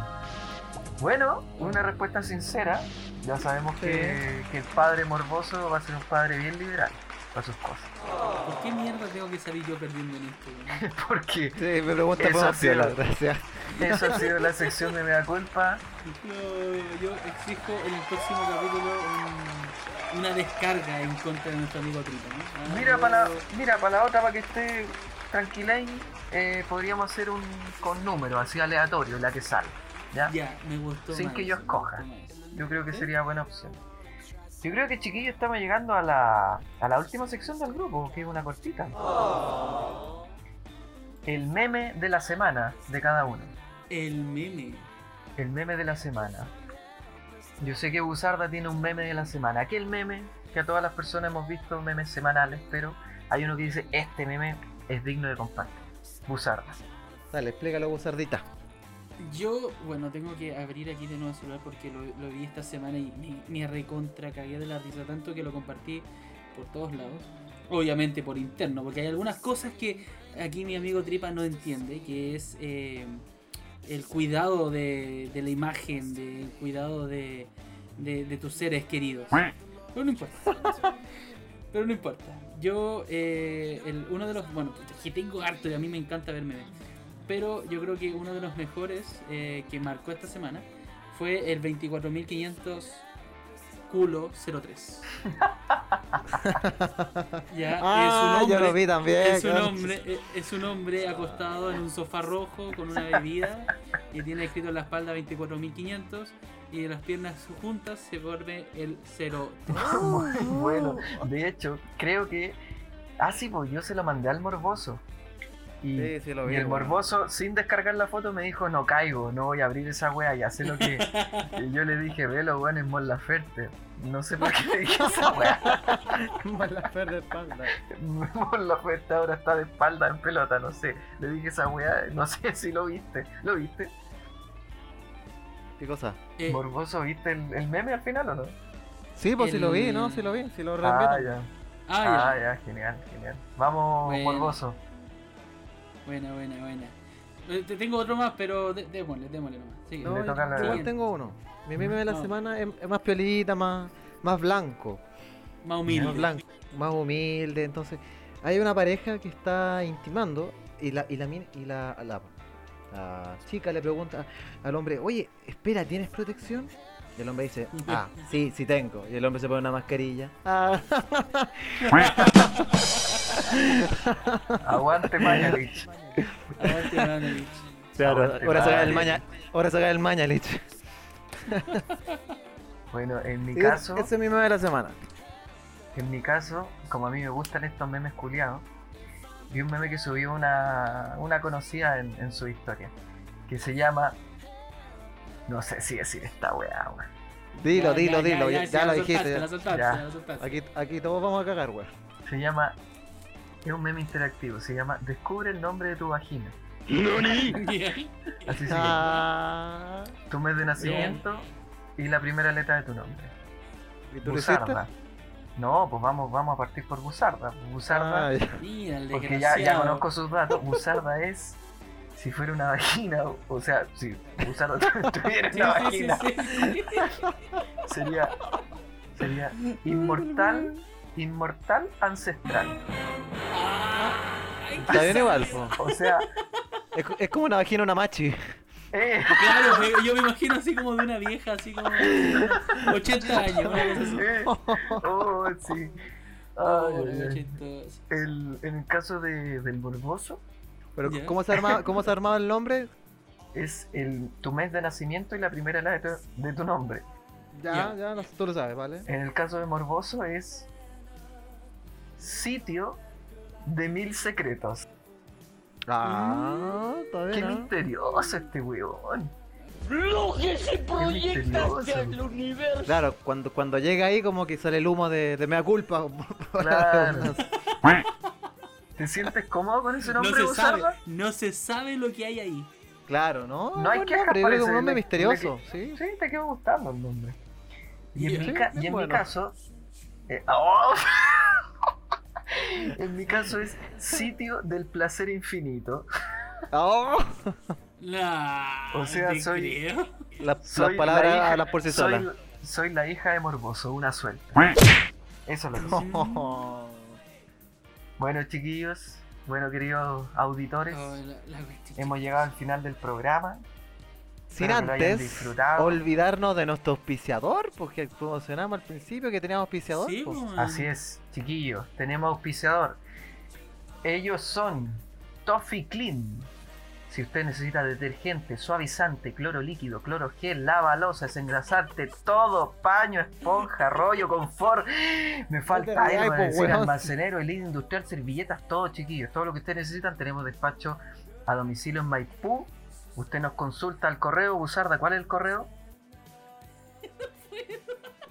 Bueno, una respuesta sincera. Ya sabemos que, que el padre morboso va a ser un padre bien liberal para sus cosas. ¿Por qué mierda tengo que salir yo perdiendo en esto? weón? Porque Sí, me pregunta Eso por ha sido- gracias. eso ha sido la sección de Mea Culpa. No, yo exijo en el próximo capítulo un- una descarga en contra de nuestro amigo Trito. ¿no? Ah, Mira yo- para la, mira, para la otra, para que esté tranquila ahí, eh, podríamos hacer un con número, así aleatorio, la que sale. ¿ya? Ya, me gustó. Sin más que yo eso, escoja. Yo creo que sería buena opción. Yo creo que chiquillos estamos llegando a la, a la última sección del grupo, que es una cortita. El meme de la semana de cada uno. El meme. El meme de la semana. Yo sé que Busarda tiene un meme de la semana. Aquel meme que a todas las personas hemos visto memes semanales, pero hay uno que dice, este meme es digno de compartir. Buzarda. Dale, explícalo, Buzardita. Yo, bueno, tengo que abrir aquí de nuevo el celular porque lo, vi esta semana y me, me recontra cagué de la risa tanto que lo compartí por todos lados. Obviamente por interno, porque hay algunas cosas que aquí mi amigo Tripa no entiende, que es eh, el cuidado de, la imagen, de, el cuidado de, tus seres queridos. Pero no importa. Pero no importa. Yo, eh, el- uno de los. Bueno, que tengo harto y a mí me encanta ver memes. Pero yo creo que uno de los mejores eh, que marcó esta semana fue el 24.500 culo 03. ya, Ah, es un yo hombre, lo vi también. es un hombre, eh, es un hombre acostado en un sofá rojo con una bebida y tiene escrito en la espalda 24.500 y de las piernas juntas se vuelve el 0. Muy bueno. De hecho, creo que. Ah, sí, pues yo se lo mandé al morboso. Y, Sí, sí, lo y el morboso, sin descargar la foto, me dijo: No caigo, no voy a abrir esa wea y hacer lo que. y yo le dije: Velo, weón, es Mon Laferte. No sé por qué le dije esa wea. Mala fe de espalda. Mon Laferte ahora está de espalda en pelota, no sé. Le dije esa wea, no sé si lo viste. ¿Lo viste? ¿Qué cosa? Eh, Morboso, ¿viste el, el meme al final o no? Sí, pues sí lo vi, El- ¿no? Sí lo vi, sí lo Ah, reenvié. ya. ah, ya. Ah, ya, genial, genial. Vamos, Bueno. Morboso. Buena, buena, buena. Eh, te- Tengo otro más, pero démosle, démosle nomás. Sigue. No, Le yo- la- igual tengo uno. Mi meme de la No. semana es, es más piolita, más, más blanco. Más humilde. Más blanco, más humilde. Entonces, hay una pareja que está intimando y la, y la, y la, la, la chica le pregunta al hombre, oye, espera, ¿tienes protección? Y el hombre dice, ah, sí, sí tengo. Y el hombre se pone una mascarilla. Ah, Aguante Mañalich. Aguante, claro, Aguante, ahora saca el maña, ahora saca el mañalich. Bueno, en mi caso, es- Ese es mi meme de la semana. en mi caso, como a mí me gustan estos memes culiados, vi un meme que subió una, una conocida en, en su historia, que se llama, no sé si decir esta weá, weón. Dilo, Ya, dilo, ya, dilo, ya, lo dijiste. La ya. soltaste, Ya. la soltaste. Aquí, aquí todos vamos a cagar, weón. Se llama, es un meme interactivo, se llama Descubre el nombre de tu vagina. Bien. Así se llama. Ah, Tu mes de nacimiento y la primera letra de tu nombre. ¿Y tú? Buzarda. No, pues vamos, vamos a partir por Buzarda. Buzarda Ah, ya. Mira, el Porque ya, ya conozco sus datos. Buzarda es si fuera una vagina, o- o sea, si Buzarda tuviera Sí, una vagina, sí, sí. sería sería inmortal, inmortal ancestral. Está bien igual. O sea, Es, es como una vagina una machi. eh, Claro, yo me imagino así como de una vieja, así como de 80 años, eh, oh, sí. Oh, Ay, chistoso. El- en el caso de, del morboso, Pero. ¿cómo se, arma, ¿cómo se ha armado el nombre? es el, tu mes de nacimiento y la primera letra de tu nombre. Ya, Ya. tú lo sabes, ¿vale? En el caso de Morboso es sitio de mil secretos. Ah, está Qué misterioso este weón. Lo que se proyecta hacia el universo. Claro, cuando, cuando llega ahí como que sale el humo de, de mea culpa. Claro. ¿Te sientes cómodo con ese No nombre, se sabe, no se sabe lo que hay ahí. Claro, ¿no? No hay nombre, que parece, un nombre misterioso, sí. Sí, te quedó gustando el nombre. Y en, mi, ca- Sí, y en bueno. mi caso. eh, ¡oh! en mi caso es sitio del placer infinito. Oh, La... O sea, soy- la- Soy las palabras la hija- hablan por sí soy, solas. soy la hija de Morboso, una suelta. Eso es lo que. Bueno, chiquillos, bueno, queridos auditores, Oh, la- la cuestión. hemos llegado al final del programa. Sin antes olvidarnos de nuestro auspiciador, porque promocionamos al principio que teníamos auspiciador. Sí, pues. pues. Así es, chiquillos, tenemos auspiciador. Ellos son Toffee Clean. Si usted necesita detergente, suavizante, cloro líquido, cloro gel, lava losa, desengrasante, todo, paño, esponja, rollo, confort. Me falta algo, pues, decir, almacenero, el industrial, servilletas, todo, chiquillos. Todo lo que ustedes necesitan, tenemos despacho a domicilio en Maipú. Usted nos consulta al correo, Buzarda, ¿cuál es el correo?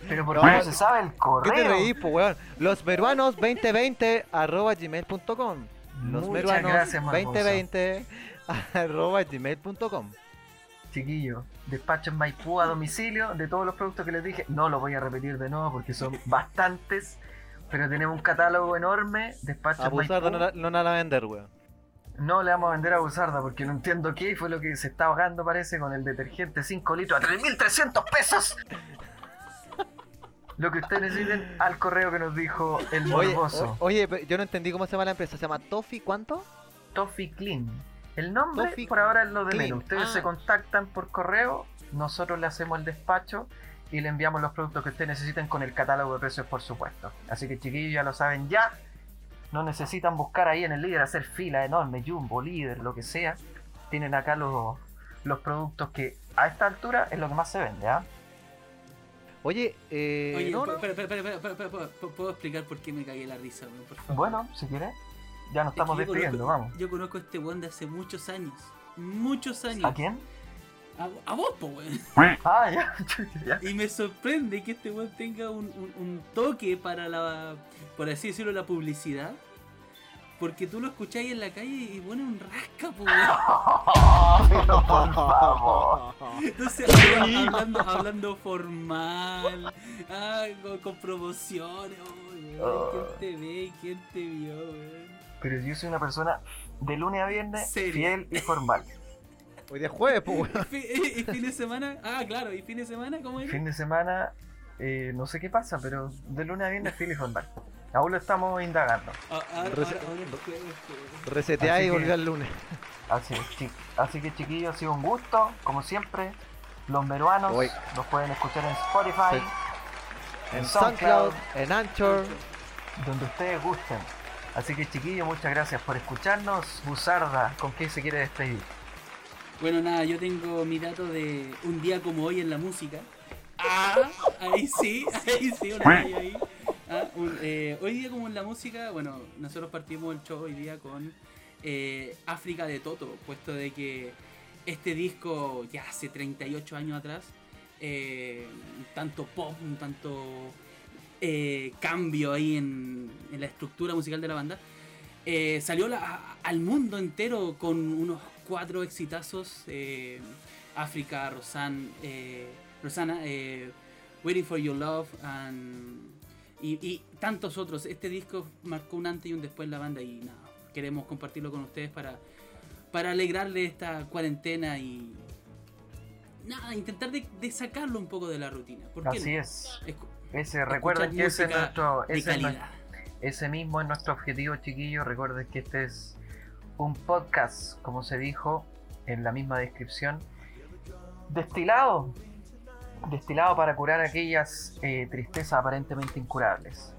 Pero ¿por No, qué no se sabe el ¿Qué correo? te reí, po, weón? Los peruanos 2020 arroba gmail.com. Los Muchas peruanos gracias, Marmoso. 2020 arroba gmail.com. Chiquillo, despacho en Maipú a domicilio de todos los productos que les dije. No lo voy a repetir de nuevo porque son bastantes. Pero tenemos un catálogo enorme. Despacho en Abusar Maipú. no, la- no la van a vender, weón. No le vamos a vender a Busarda porque no entiendo qué fue lo que se está ahogando, parece, con el detergente 5 litros a 3.300 pesos. Lo que ustedes necesiten al correo que nos dijo el Oye, morboso. o- oye, pero yo no entendí cómo se llama la empresa. ¿Se llama Toffee cuánto? Toffee Clean. El nombre por ahora es lo de Clean. menos. Ustedes Ah. se contactan por correo, nosotros le hacemos el despacho y le enviamos los productos que ustedes necesiten con el catálogo de precios, por supuesto. Así que chiquillos ya lo saben ya. No necesitan buscar ahí en el líder, hacer fila enorme, jumbo, líder, lo que sea. Tienen acá los, los productos que a esta altura es lo que más se vende, ¿ah? Oye, eh. Oye, no, po- no. espera, espera, espera, espera, espera, espera, ¿puedo- ¿puedo explicar por qué me cagué la risa, por favor? Bueno, si quieres, ya nos Es estamos despidiendo, conozco- vamos. Yo conozco a este weón de hace muchos años. Muchos años. ¿A quién? A, a vos, po, weón. Ah, ya, ya. Y me sorprende que este weón tenga un, un- un toque para la, por así decirlo, la publicidad. Porque tú lo escucháis en la calle y pone un rasca, po, weón. Por favor. Entonces, habla- hablando, hablando formal, ah, con, con promociones, oh, weón, ¿quién te ve? ¿Quién te vio, weón? Pero yo soy una persona de lunes a viernes Serio. fiel y formal. Hoy día es jueves, pues, weón. ¿Y fi- ¿Y fin de semana? Ah, claro, ¿y fin de semana cómo es? Fin de semana, eh, no sé qué pasa, pero de lunes a viernes fiel y formal. Aún lo estamos indagando. Ah, jueves. Reseteá Así y volví al lunes. Así, así que chiquillos, ha sido un gusto, como siempre. Los peruanos Hoy. nos pueden escuchar en Spotify, En en SoundCloud, SoundCloud, en Anchor. donde ustedes gusten. Así que chiquillos, muchas gracias por escucharnos. Buzarda, ¿con qué se quiere despedir? Bueno, nada, yo tengo mi dato de un día como hoy en la música. Ah, ahí sí, ahí sí, una raya ahí. Ah, un- eh, hoy día como en la música, bueno, nosotros partimos el show hoy día con eh, África de Toto, puesto de que este disco ya hace 38 años atrás, eh, un tanto pop, un tanto eh, cambio ahí en, en la estructura musical de la banda, eh, salió la- a- al mundo entero con unos cuatro exitazos. eh, África, Rosan, eh, Rosana, Waiting for Your Love and- y, y tantos otros. Este disco marcó un antes y un después en la banda y nada, queremos compartirlo con ustedes para, para alegrarle esta cuarentena y nada, intentar de, de sacarlo un poco de la rutina. ¿Por qué Así no? es. Ese, recuerden que ese, es nuestro, ese, es nuestro- calidad. ese mismo es nuestro objetivo, chiquillos. Recuerden que este es un podcast, como se dijo en la misma descripción, destilado. Destilado para curar aquellas eh, tristezas aparentemente incurables.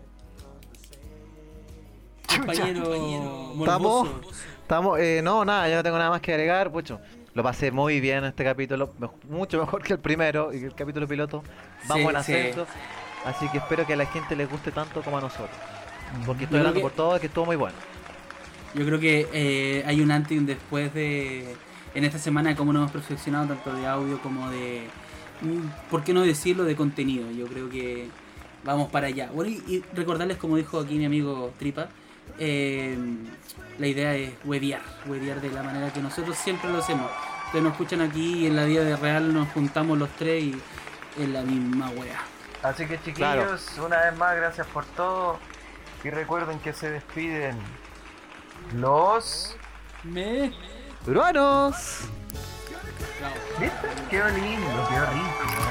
Compañero Estamos-. Estamos, eh, no, nada, ya no tengo nada más que agregar, pucho. Lo pasé muy bien este capítulo, mucho mejor que el primero y que el capítulo piloto. Vamos Sí, en sí. Así que espero que a la gente les guste tanto como a nosotros. Porque Yo estoy hablando que- por todo que estuvo muy bueno. Yo creo que eh, hay un antes y un después de en esta semana de cómo nos hemos perfeccionado tanto de audio como de mm, por qué no decirlo de contenido. Yo creo que vamos para allá. Bueno, y, recordarles como dijo aquí mi amigo Tripa, eh, la idea es huevear, huevear de la manera que nosotros siempre lo hacemos. Ustedes nos escuchan aquí y en la vida de real nos juntamos los tres y es la misma wea. Así que chiquillos, Claro. una vez más, gracias por todo. Y recuerden que se despiden los... Me. ¡Peruanos! ¿Viste? Quedó lindo, quedó rico.